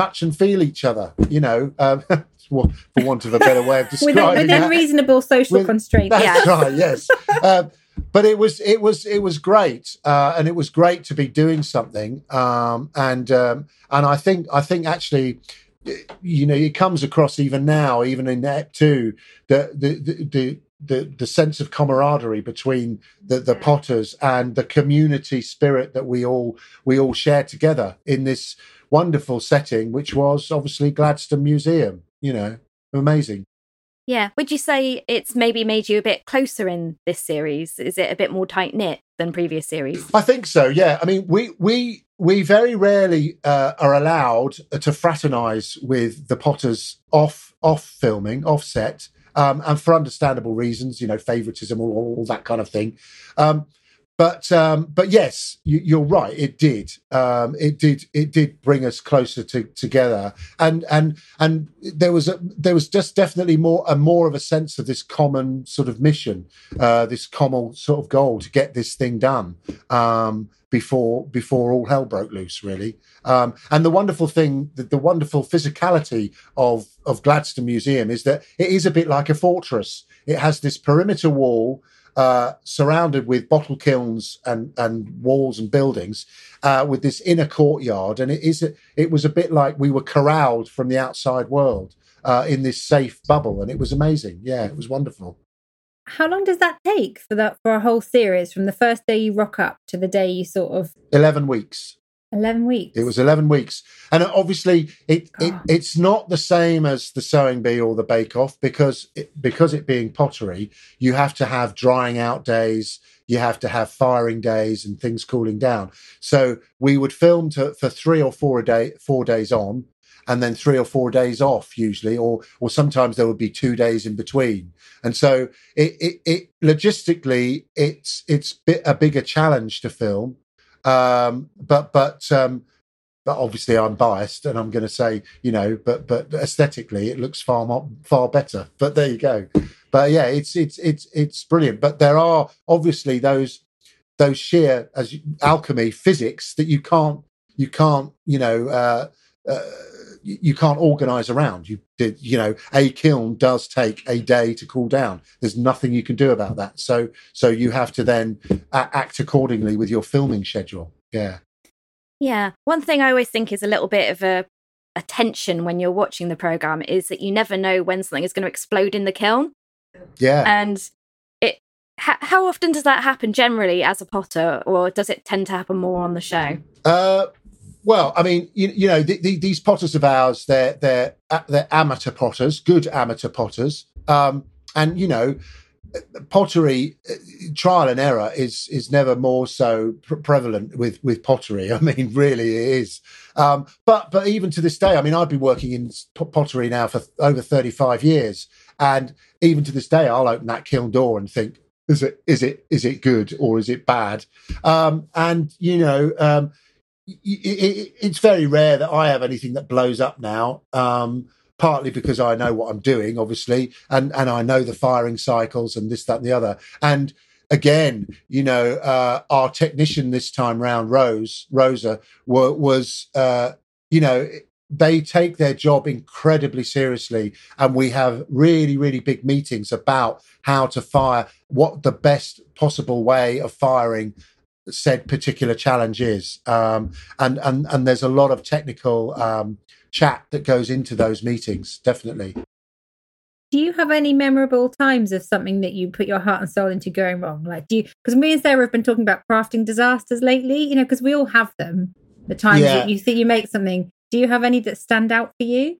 touch and feel each other. You know, um, [laughs] for want of a better way of [laughs] describing within, within reasonable social With, constraints. That's yeah. right. Yes. [laughs] Um, but it was it was it was great, uh, and it was great to be doing something. Um, and um, and I think I think actually you know, it comes across even now, even in Ep two, the the the the, the the sense of camaraderie between the, the Potters and the community spirit that we all we all share together in this wonderful setting, which was obviously Gladstone Museum. You know, amazing. Yeah. Would you say it's maybe made you a bit closer in this series? Is it a bit more tight knit than previous series? I think so. Yeah. I mean, we we we very rarely uh, are allowed to fraternize with the Potters off off filming, off set, um, and for understandable reasons, you know, favoritism, all, all that kind of thing. Um, but um, but yes, you, are right. It did. Um, it did. It did bring us closer to, together, and and and there was a, there was just definitely more a more of a sense of this common sort of mission, uh, this common sort of goal to get this thing done um, before before all hell broke loose. Really, um, and the wonderful thing, the, the wonderful physicality of of Gladstone Museum is that it is a bit like a fortress. It has this perimeter wall uh, surrounded with bottle kilns and, and walls and buildings, uh, with this inner courtyard. And it is it was a bit like we were corralled from the outside world uh, in this safe bubble, and it was amazing. Yeah, it was wonderful. How long does that take for that for a whole series, from the first day you rock up to the day you sort of eleven weeks? 11 weeks? It was 11 weeks. And obviously it, it it's not the same as the sewing bee or the bake off because it, because it being pottery you have to have drying out days you have to have firing days and things cooling down. So we would film to, for three or four a day four days on and then three or four days off usually or or sometimes there would be two days in between. And so it it, it logistically it's it's a bigger challenge to film um, but but um, but obviously I'm biased, and I'm going to say you know, but but aesthetically it looks far more, far better. But there you go. But yeah, it's it's it's it's brilliant. But there are obviously those those sheer as alchemy physics that you can't you can't you know. Uh, uh, you can't organize around. You did, you know, a kiln does take a day to cool down. There's nothing you can do about that. So, so you have to then act accordingly with your filming schedule. Yeah. Yeah. One thing I always think is a little bit of a, a tension when you're watching the program is that you never know when something is going to explode in the kiln. Yeah. And it ha- how often does that happen generally as a potter, or does it tend to happen more on the show? Uh, well, I mean, you, you know, the, the, these potters of ours, they're they're they're amateur potters, good amateur potters, um, and you know, pottery uh, trial and error is is never more so pre- prevalent with with pottery. [laughs] I mean, really, it is. Um, but but even to this day, I mean, I've been working in pottery now for over thirty five years, and even to this day, I'll open that kiln door and think, is it is it is it good or is it bad? Um, and you know. It's very rare that I have anything that blows up now. Um, partly because I know what I'm doing, obviously, and and I know the firing cycles and this, that, and the other. And again, you know, uh, our technician this time round, Rose Rosa, were, was uh, you know they take their job incredibly seriously and we have really really big meetings about how to fire what the best possible way of firing said particular challenge is um, and and and there's a lot of technical um, chat that goes into those meetings, definitely. Do you have any memorable times of something that you put your heart and soul into going wrong? Like, do you, because me and Sarah have been talking about crafting disasters lately, you know, because we all have them. The times yeah. that you think you make something. Do you have any that stand out for you?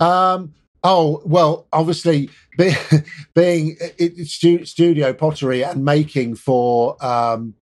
Um, Oh well, obviously be, [laughs] being studio pottery and making for um,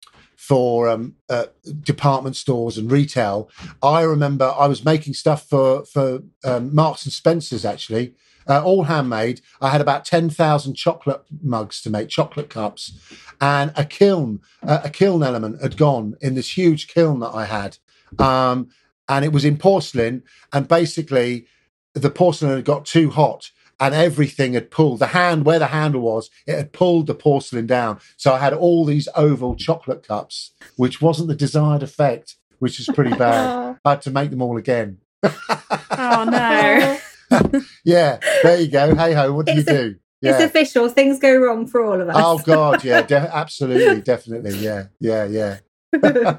for um, uh, department stores and retail. I remember I was making stuff for for um, Marks and Spencers actually, uh, all handmade. I had about ten thousand chocolate mugs to make, chocolate cups, and a kiln. Uh, a kiln element had gone in this huge kiln that I had, um, and it was in porcelain. And basically, the porcelain had got too hot and everything had pulled the hand where the handle was it had pulled the porcelain down so i had all these oval chocolate cups which wasn't the desired effect which is pretty bad [laughs] i had to make them all again oh no [laughs] yeah there you go hey ho what do it's you do yeah. It's official. Things go wrong for all of us. Oh God, yeah, [laughs] de- absolutely, definitely, yeah, yeah, yeah.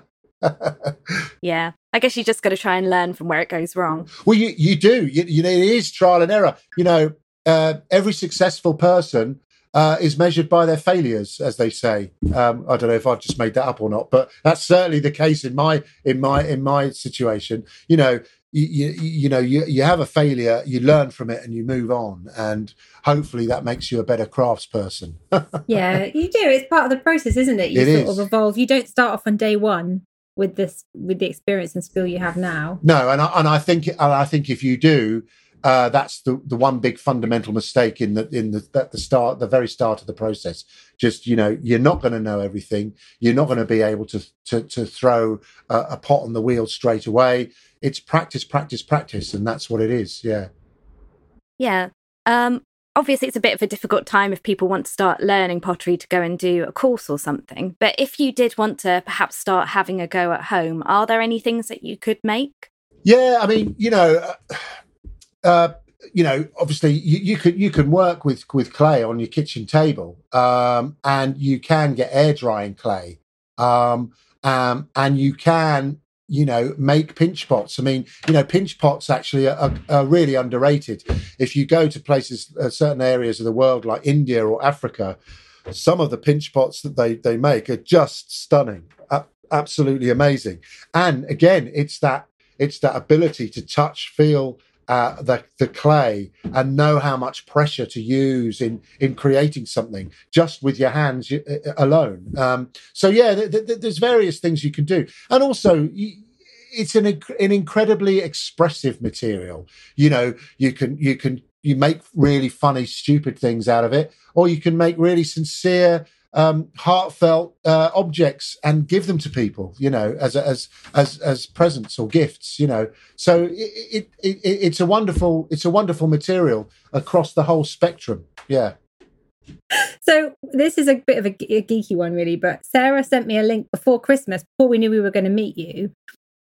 yeah, I guess you just got to try and learn from where it goes wrong. Well, you you do. You, you know, it is trial and error. You know, uh, every successful person uh, is measured by their failures, as they say. Um, I don't know if I've just made that up or not, but that's certainly the case in my in my in my situation. You know, you, you, you know you, you have a failure, you learn from it, and you move on, and hopefully that makes you a better craftsperson. [laughs] yeah, you do. It's part of the process, isn't it? You it sort is. of evolve. You don't start off on day one with this with the experience and skill you have now. No, and I, and I think and I think if you do, uh, that's the the one big fundamental mistake in the in the at the start the very start of the process. Just you know, you're not going to know everything. You're not going to be able to to to throw a, a pot on the wheel straight away. It's practice, practice, practice, and that's what it is. Yeah. Yeah. Um, obviously it's a bit of a difficult time if people want to start learning pottery to go and do a course or something. But if you did want to perhaps start having a go at home, are there any things that you could make? Yeah, I mean, you know, uh, uh, you know, obviously you, you could you can work with with clay on your kitchen table, um, and you can get air drying clay, um, um, and you can you know make pinch pots. I mean, you know, pinch pots actually are, are, are really underrated. If you go to places, uh, certain areas of the world like India or Africa, some of the pinch pots that they they make are just stunning, absolutely amazing. And again, it's that it's that ability to touch, feel, uh, the the clay and know how much pressure to use in in creating something just with your hands uh, uh, alone. Um, so yeah, th- th- there's various things you can do, and also. it's an an incredibly expressive material. You know, you can you can you make really funny, stupid things out of it, or you can make really sincere, um, heartfelt uh, objects and give them to people, you know, as as as as presents or gifts, you know. So it, it, it it's a wonderful it's a wonderful material across the whole spectrum. Yeah. So this is a bit of a, a geeky one, really. But Sarah sent me a link before Christmas, before we knew we were going to meet you,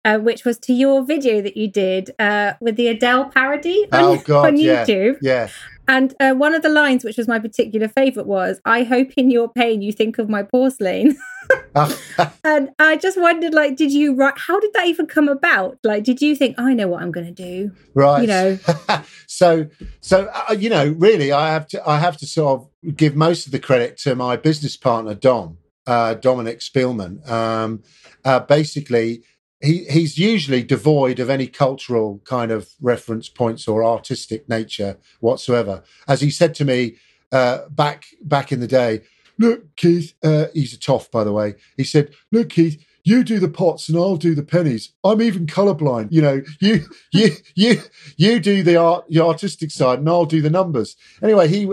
uh, which was to your video that you did uh, with the Adele parody on, Oh God, on YouTube. yeah. And uh, one of the lines, which was my particular favourite, was, "I hope in your pain you think of my porcelain." [laughs] [laughs] and I just wondered, like, did you write? How did that even come about? Like, did you think, "I know what I'm going to do"? right You know. [laughs] so so uh, you know really i have to i have to sort of give most of the credit to my business partner dom uh, dominic spielman um, uh, basically he he's usually devoid of any cultural kind of reference points or artistic nature whatsoever as he said to me uh, back back in the day look keith uh, he's a toff by the way he said look keith you do the pots and I'll do the pennies. I'm even colorblind. You know, you you you you do the art, the artistic side, and I'll do the numbers. Anyway, he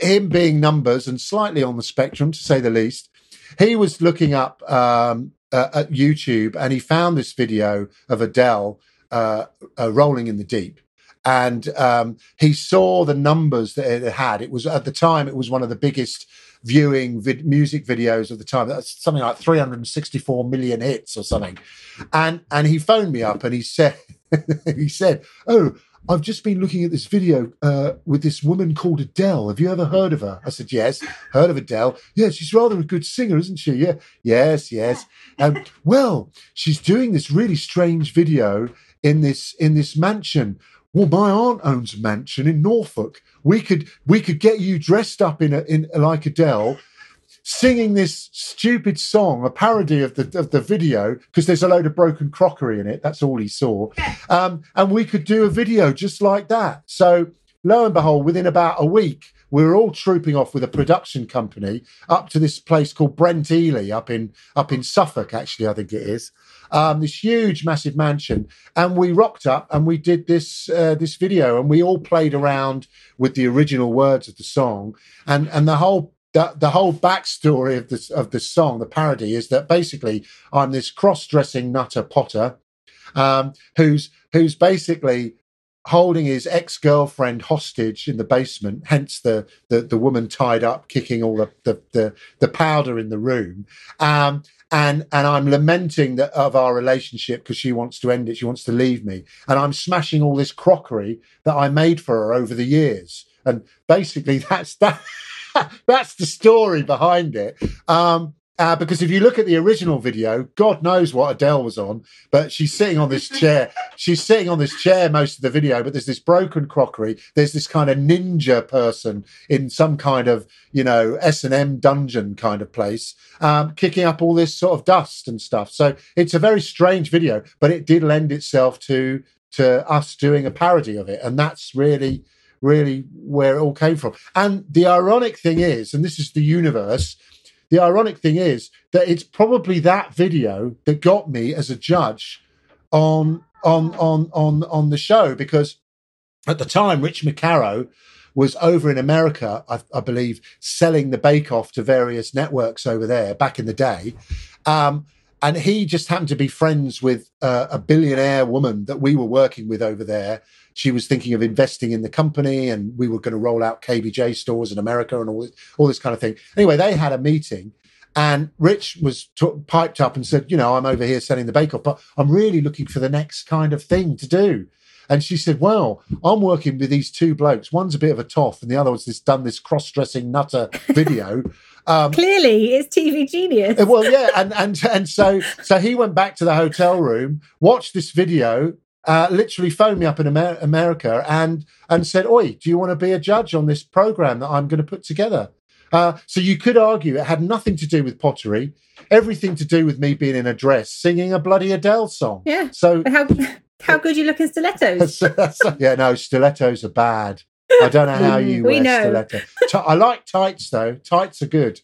him being numbers and slightly on the spectrum, to say the least, he was looking up um, uh, at YouTube and he found this video of Adele uh, uh, rolling in the deep. And um, he saw the numbers that it had. It was at the time, it was one of the biggest viewing vid- music videos of the time. That's something like 364 million hits or something. And and he phoned me up and he said [laughs] he said, "Oh, I've just been looking at this video uh, with this woman called Adele. Have you ever heard of her?" I said, "Yes, heard of Adele. Yeah, she's rather a good singer, isn't she? Yeah, yes, yes. Um, well, she's doing this really strange video in this in this mansion." Well, my aunt owns a mansion in Norfolk. We could we could get you dressed up in a, in like Adele, singing this stupid song, a parody of the of the video, because there's a load of broken crockery in it. That's all he saw, um, and we could do a video just like that. So lo and behold, within about a week, we were all trooping off with a production company up to this place called Brent Eleigh up in up in Suffolk. Actually, I think it is um, this huge, massive mansion, and we rocked up and we did this uh, this video, and we all played around with the original words of the song, and and the whole. The, the whole backstory of this of the song, the parody, is that basically I'm this cross-dressing nutter Potter, um, who's who's basically holding his ex-girlfriend hostage in the basement hence the the, the woman tied up kicking all the, the the the powder in the room. Um and and i'm lamenting that of our relationship because she wants to end it she wants to leave me. And i'm smashing all this crockery that i made for her over the years. And basically [laughs] that's that [laughs] that's the story behind it um uh, because if you look at the original video, God knows what Adele was on, but she's sitting on this chair. [laughs] She's sitting on this chair most of the video, but there's this broken crockery. There's this kind of ninja person in some kind of, you know, S and M dungeon kind of place, um, kicking up all this sort of dust and stuff. So it's a very strange video, but it did lend itself to to us doing a parody of it, and that's really really where it all came from. And the ironic thing is, and this is the universe the ironic thing is that it's probably that video that got me as a judge on on on on on the show because at the time Rich McKerrow was over in America, I, I believe, selling the Bake Off to various networks over there back in the day. Um, and he just happened to be friends with uh, a billionaire woman that we were working with over there. She was thinking of investing in the company, and we were going to roll out KBJ stores in America and all this, all this kind of thing. Anyway, they had a meeting, and Rich was t- piped up and said, "You know, I'm over here selling the Bake Off, but I'm really looking for the next kind of thing to do." And she said, "Well, I'm working with these two blokes. One's a bit of a toff, and the other one's this done this cross-dressing nutter [laughs] video." Um, Clearly, it's TV genius. Uh, well, yeah, and and and so so he went back to the hotel room, watched this video, uh, literally phoned me up in Amer- America, and and said, "Oi, do you want to be a judge on this program that I'm going to put together?" Uh, so you could argue it had nothing to do with pottery, everything to do with me being in a dress singing a bloody Adele song. Yeah. So how how good you look in stilettos? [laughs] so yeah, no, stilettos are bad. I don't know how mm-hmm. you We wear stiletto. Ti- I like tights though. Tights are good.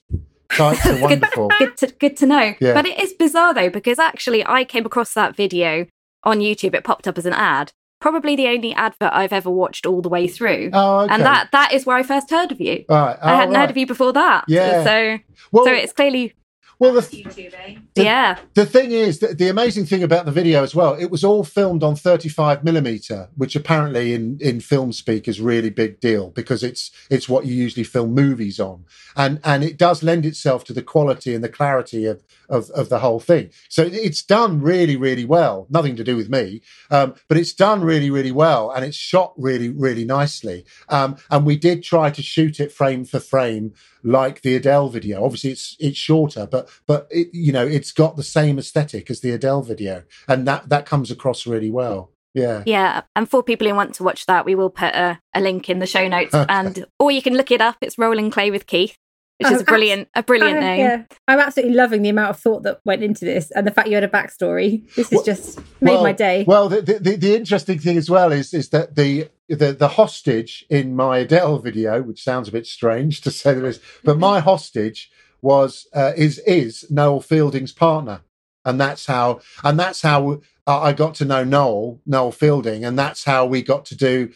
Tights are [laughs] wonderful. [laughs] Good to good to know. Yeah. But it is bizarre though because actually I came across that video on YouTube. It popped up as an ad. Probably the only advert I've ever watched all the way through. Oh, okay. And that that is where I first heard of you. Right. I oh, hadn't right. heard of you before that. Yeah. So Well, so it's clearly Well, the, YouTube. Yeah. the thing is, that the amazing thing about the video as well, it was all filmed on 35 millimeter, which apparently in, in film speak is really big deal because it's it's what you usually film movies on, and and it does lend itself to the quality and the clarity of of, of the whole thing. So it's done really really well. Nothing to do with me, um, but it's done really really well, and it's shot really really nicely. Um, and we did try to shoot it frame for frame like the Adele video. Obviously, it's it's shorter, but but it, you know it's got the same aesthetic as the Adele video, and that that comes across really well. Yeah. Yeah. And for people who want to watch that, we will put a, a link in the show notes [laughs] Okay. and or you can look it up. It's Rolling Clay with Keith, which Oh, is a brilliant a brilliant I- name. Yeah, I'm absolutely loving the amount of thought that went into this, and the fact you had a backstory. This has Well- just made well, my day. Well, the, the the the interesting thing as well is is that the the the hostage in my Adele video, which sounds a bit strange to say this, but my [laughs] hostage was uh, is is Noel Fielding's partner, and that's how and that's how uh, I got to know Noel Noel Fielding, and that's how we got to do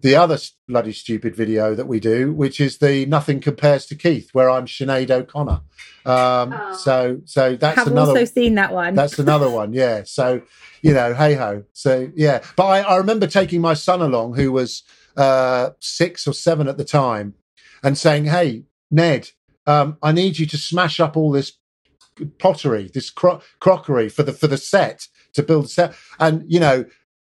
the other bloody stupid video that we do, which is the Nothing Compares to Keith, where I'm Sinead O'Connor. Um, Oh. So so that's have another also seen that one. that's another one, yeah. So, you know, hey ho. So, yeah. But I, I remember taking my son along, who was uh, six or seven at the time, and saying, "Hey, Ned, um, I need you to smash up all this pottery, this cro- crockery for the for the set to build a set." And you know.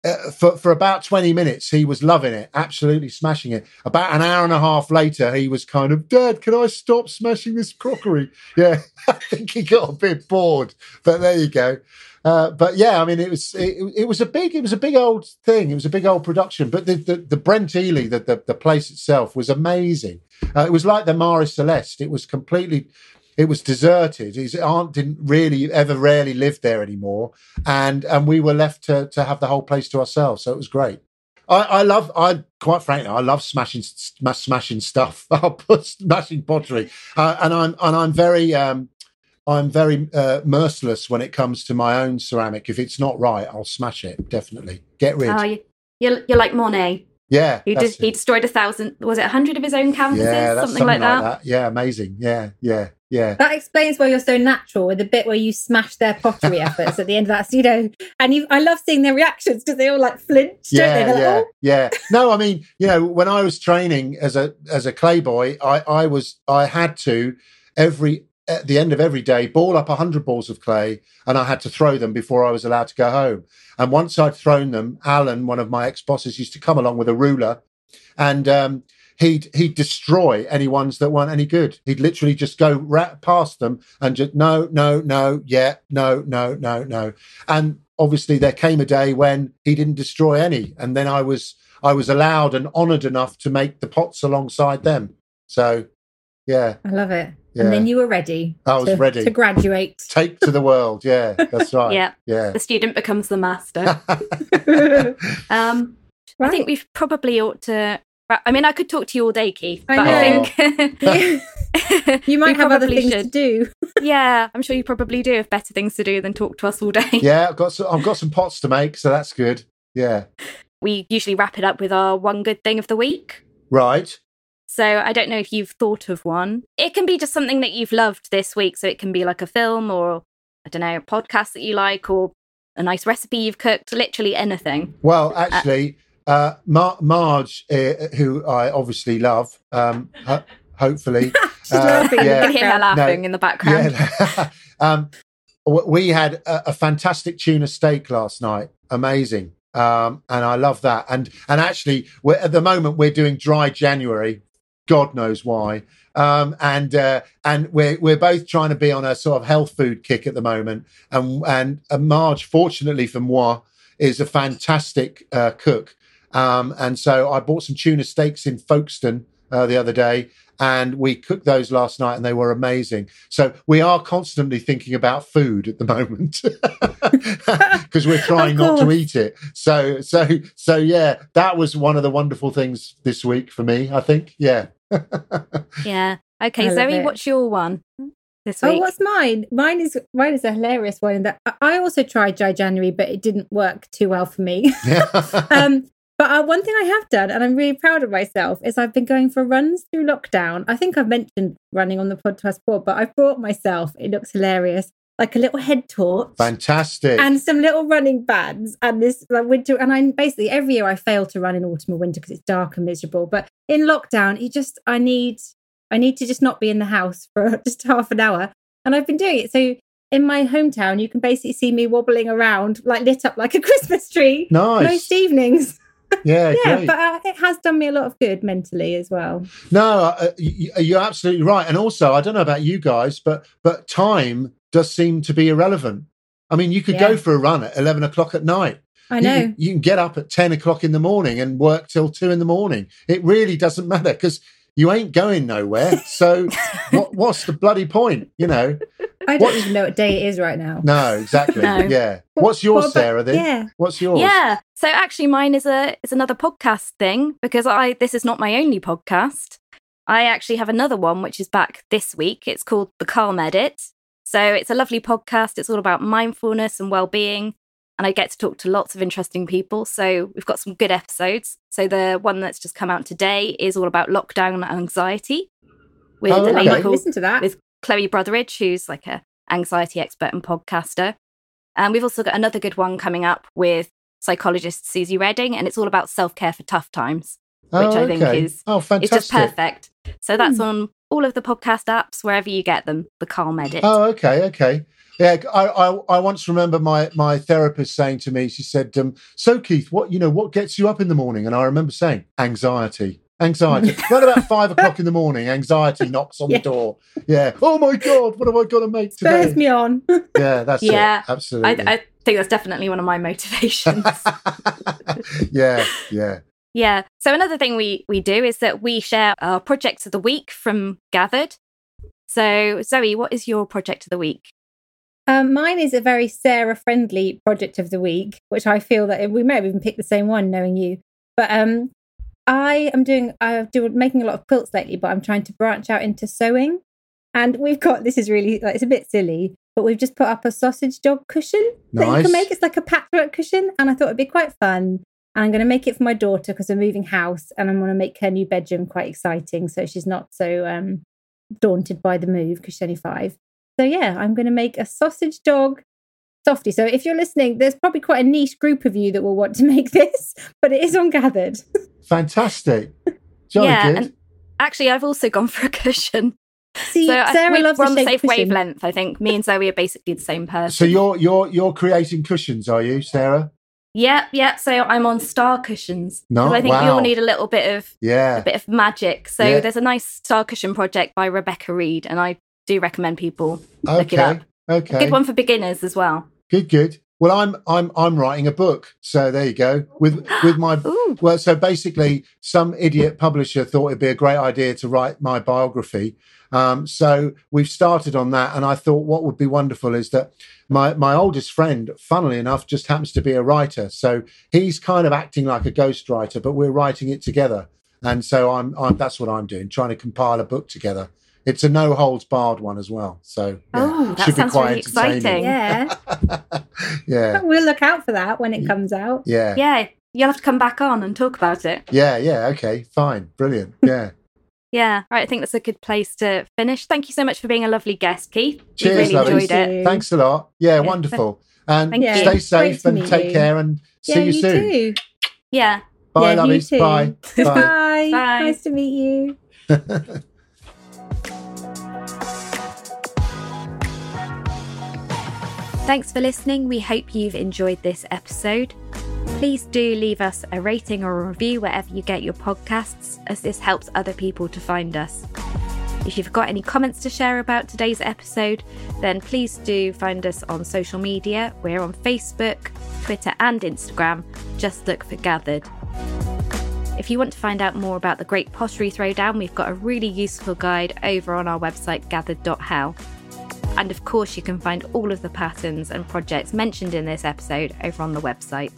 Uh, for for about 20 minutes he was loving it absolutely smashing it about an hour and a half later he was kind of dad can i stop smashing this crockery [laughs] yeah [laughs] i think he got a bit bored but there you go uh, but yeah, I mean, it was it, it was a big it was a big old thing. It was a big old production. But the the, the Brent Eleigh, the, the the place itself was amazing. Uh, it was like the Maris Celeste. It was completely, it was deserted. His aunt didn't really ever rarely live there anymore, and and we were left to to have the whole place to ourselves. So it was great. I, I love, I quite frankly, I love smashing, sm- smashing stuff. [laughs] I'll put smashing pottery, uh, and I'm and I'm very, um, I'm very uh, merciless when it comes to my own ceramic. If it's not right, I'll smash it. Definitely get rid. Oh, you, you're, you're like Monet. yeah, He did, he destroyed a thousand, was it a hundred of his own canvases? yeah, that's something, like that. Yeah, amazing. Yeah, yeah, yeah. That explains why you're so natural with the bit where you smash their pottery [laughs] efforts at the end of that. So, you know, and you, I love seeing their reactions because they all like flinch, don't yeah, they? Yeah, like, oh, yeah. No, I mean, you know, when I was training as a as a clay boy, I I was I had to every at the end of every day ball up a hundred balls of clay, and I had to throw them before I was allowed to go home. And once I'd thrown them, Alan, one of my ex bosses, used to come along with a ruler, and um, he'd he'd destroy any ones that weren't any good. He'd literally just go ra- past them and just no, no, no, yeah, no, no, no, no. And obviously, there came a day when he didn't destroy any, and then I was I was allowed and honoured enough to make the pots alongside them. So, yeah, I love it. Yeah. And then you were ready. I was to, ready. to graduate. take to the world. Yeah, that's right. [laughs] Yeah, yeah. the student becomes the master. [laughs] [laughs] um, I think we've probably ought to. I mean, I could talk to you all day, Keith, I but I, know. think [laughs] you [laughs] might have other probably things to do. [laughs] Yeah, I'm sure you probably do have better things to do than talk to us all day. yeah, I've got some, I've got some pots to make, so that's good. Yeah, We usually wrap it up with our one good thing of the week. right. So I don't know if you've thought of one. It can be just something that you've loved this week. So it can be like a film or, I don't know, a podcast that you like or a nice recipe you've cooked, literally anything. Well, uh, actually, uh, Mar- Marge, uh, who I obviously love, um, ho- hopefully, [laughs] Uh, in You yeah. can hear her laughing in the background. yeah, [laughs] um, we had a, a fantastic tuna steak last night. Amazing. Um, and I love that. And and actually, we're, at the moment we're doing dry January. God knows why. Um, and uh, and we're we're both trying to be on a sort of health food kick at the moment. And and uh, Marge, fortunately for moi, is a fantastic uh, cook. Um, and so I bought some tuna steaks in Folkestone uh, the other day, and we cooked those last night, and they were amazing. So we are constantly thinking about food at the moment [laughs] because we're [laughs] trying not to eat it. So so so yeah, that was one of the wonderful things this week for me. I think yeah. [laughs] Yeah. Okay, Zoe, it. what's your one this Oh, week? what's mine? Mine is mine is a hilarious one. In that I- I also tried dry January, but it didn't work too well for me. um, But uh, one thing I have done, and I'm really proud of myself, is I've been going for runs through lockdown. I think I've mentioned running on the podcast before, but I've brought myself, it looks hilarious, like a little head torch. Fantastic. And some little running bands and this like winter. And I basically every year I fail to run in autumn or winter because it's dark and miserable. But in lockdown, you just, I need, I need to just not be in the house for [laughs] just half an hour. And I've been doing it. So in my hometown, you can basically see me wobbling around, like lit up like a [laughs] Christmas tree. Nice. Most evenings. Yeah, [laughs] yeah, great. but uh, it has done me a lot of good mentally as well. No, uh, you, you're absolutely right. And also, I don't know about you guys, but but time does seem to be irrelevant. I mean, you could Yeah. go for a run at eleven o'clock at night. I You know. can- You, can get up at ten o'clock in the morning and work till two in the morning. It really doesn't matter because you ain't going nowhere. So, [laughs] what, what's the bloody point? You know? I don't what- even know what day it is right now. No, exactly. [laughs] No. Yeah. What's yours, Well, but- Sarah? Then Yeah. what's yours? Yeah. So actually mine is a is another podcast thing because I this is not my only podcast. I actually have another one which is back this week. It's called The Calm Edit. So it's a lovely podcast. It's all about mindfulness and well-being and I get to talk to lots of interesting people. So we've got some good episodes. So the one that's just come out today is all about lockdown anxiety with Oh, a lady okay. I'd called listen to that. with Chloe Brotheridge, who's like a anxiety expert and podcaster. And we've also got another good one coming up with psychologist Suzy Reading, and it's all about self care for tough times, which Oh, I think is oh fantastic. it's just perfect. So that's Hmm. on all of the podcast apps wherever you get them. The Calm Edit. Oh, okay, okay. Yeah, I, I, I once remember my, my therapist saying to me, she said, um, "So Keith, what you know, what gets you up in the morning?" And I remember saying, "Anxiety, anxiety." [laughs] Right about five o'clock in the morning, anxiety knocks on Yeah. the door. Yeah. Oh my god, what have I got to make today? Spurs me on. [laughs] Yeah, that's Yeah, it. Absolutely. I, I think that's definitely one of my motivations. [laughs] yeah, yeah. Yeah. So another thing we we do is that we share our projects of the week from Gathered. So Zoe, what is your project of the week? Um, mine is a very Sarah friendly project of the week, which I feel that we may have even picked the same one, knowing you. But um, I am doing, I've been making a lot of quilts lately, but I'm trying to branch out into sewing. And we've got this is really like it's a bit silly, but we've just put up a sausage dog cushion that you can make. It's like a patchwork cushion, and I thought it'd be quite fun. And I'm going to make it for my daughter because we're moving house, and I'm going to make her new bedroom quite exciting, so she's not so um, daunted by the move because she's only five. So yeah, I'm going to make a sausage dog softy. So if you're listening, there's probably quite a niche group of you that will want to [laughs] make this, but it is on Gathered. [laughs] Fantastic. Jolly yeah, good. and actually, I've also gone for a cushion. See, so Sarah we- loves we're on the shaped same cushion. wavelength. I think me and Zoe are basically the same [laughs] person. so you're you're you're creating cushions, are you, Sarah? Yep, yep. So I'm on star cushions. No, I think we all need a little bit of Yeah. a bit of magic. So Yeah. there's a nice star cushion project by Rebecca Reed, and I do recommend people look it Okay. up. Okay. Good one for beginners as well. Good, good. Well, I'm I'm I'm writing a book, so there you go. With with my Ooh. well, so basically, some idiot publisher thought it'd be a great idea to write my biography. Um, so we've started on that, and I thought what would be wonderful is that my my oldest friend, funnily enough, just happens to be a writer. So he's kind of acting like a ghostwriter, but we're writing it together. And so I'm, I'm that's what I'm doing, trying to compile a book together. It's a no holds barred one as well. So yeah, Oh, that should be sounds quite really entertaining. exciting. Yeah, [laughs] yeah, we'll look out for that when it comes out. yeah. Yeah, you'll have to come back on and talk about it. Yeah, yeah, okay, fine, brilliant. [laughs] Yeah. Yeah, right. I think that's a good place to finish. Thank you so much for being a lovely guest, Keith. We Cheers, really lovely. enjoyed Thank it. you. Thanks a lot. Yeah, wonderful. And Thank you. stay Great safe to and take you. care and see you, you soon. too. Yeah. Bye, Yeah, you lovies. Bye. [laughs] Bye. Bye. Bye. Nice to meet you. Thanks for listening. We hope you've enjoyed this episode. Please do leave us a rating or a review wherever you get your podcasts, as this helps other people to find us. If you've got any comments to share about today's episode, then please do find us on social media. We're on Facebook, Twitter, and Instagram. Just look for Gathered. If you want to find out more about the Great Pottery Throwdown, we've got a really useful guide over on our website, gathered.how. And of course, you can find all of the patterns and projects mentioned in this episode over on the website.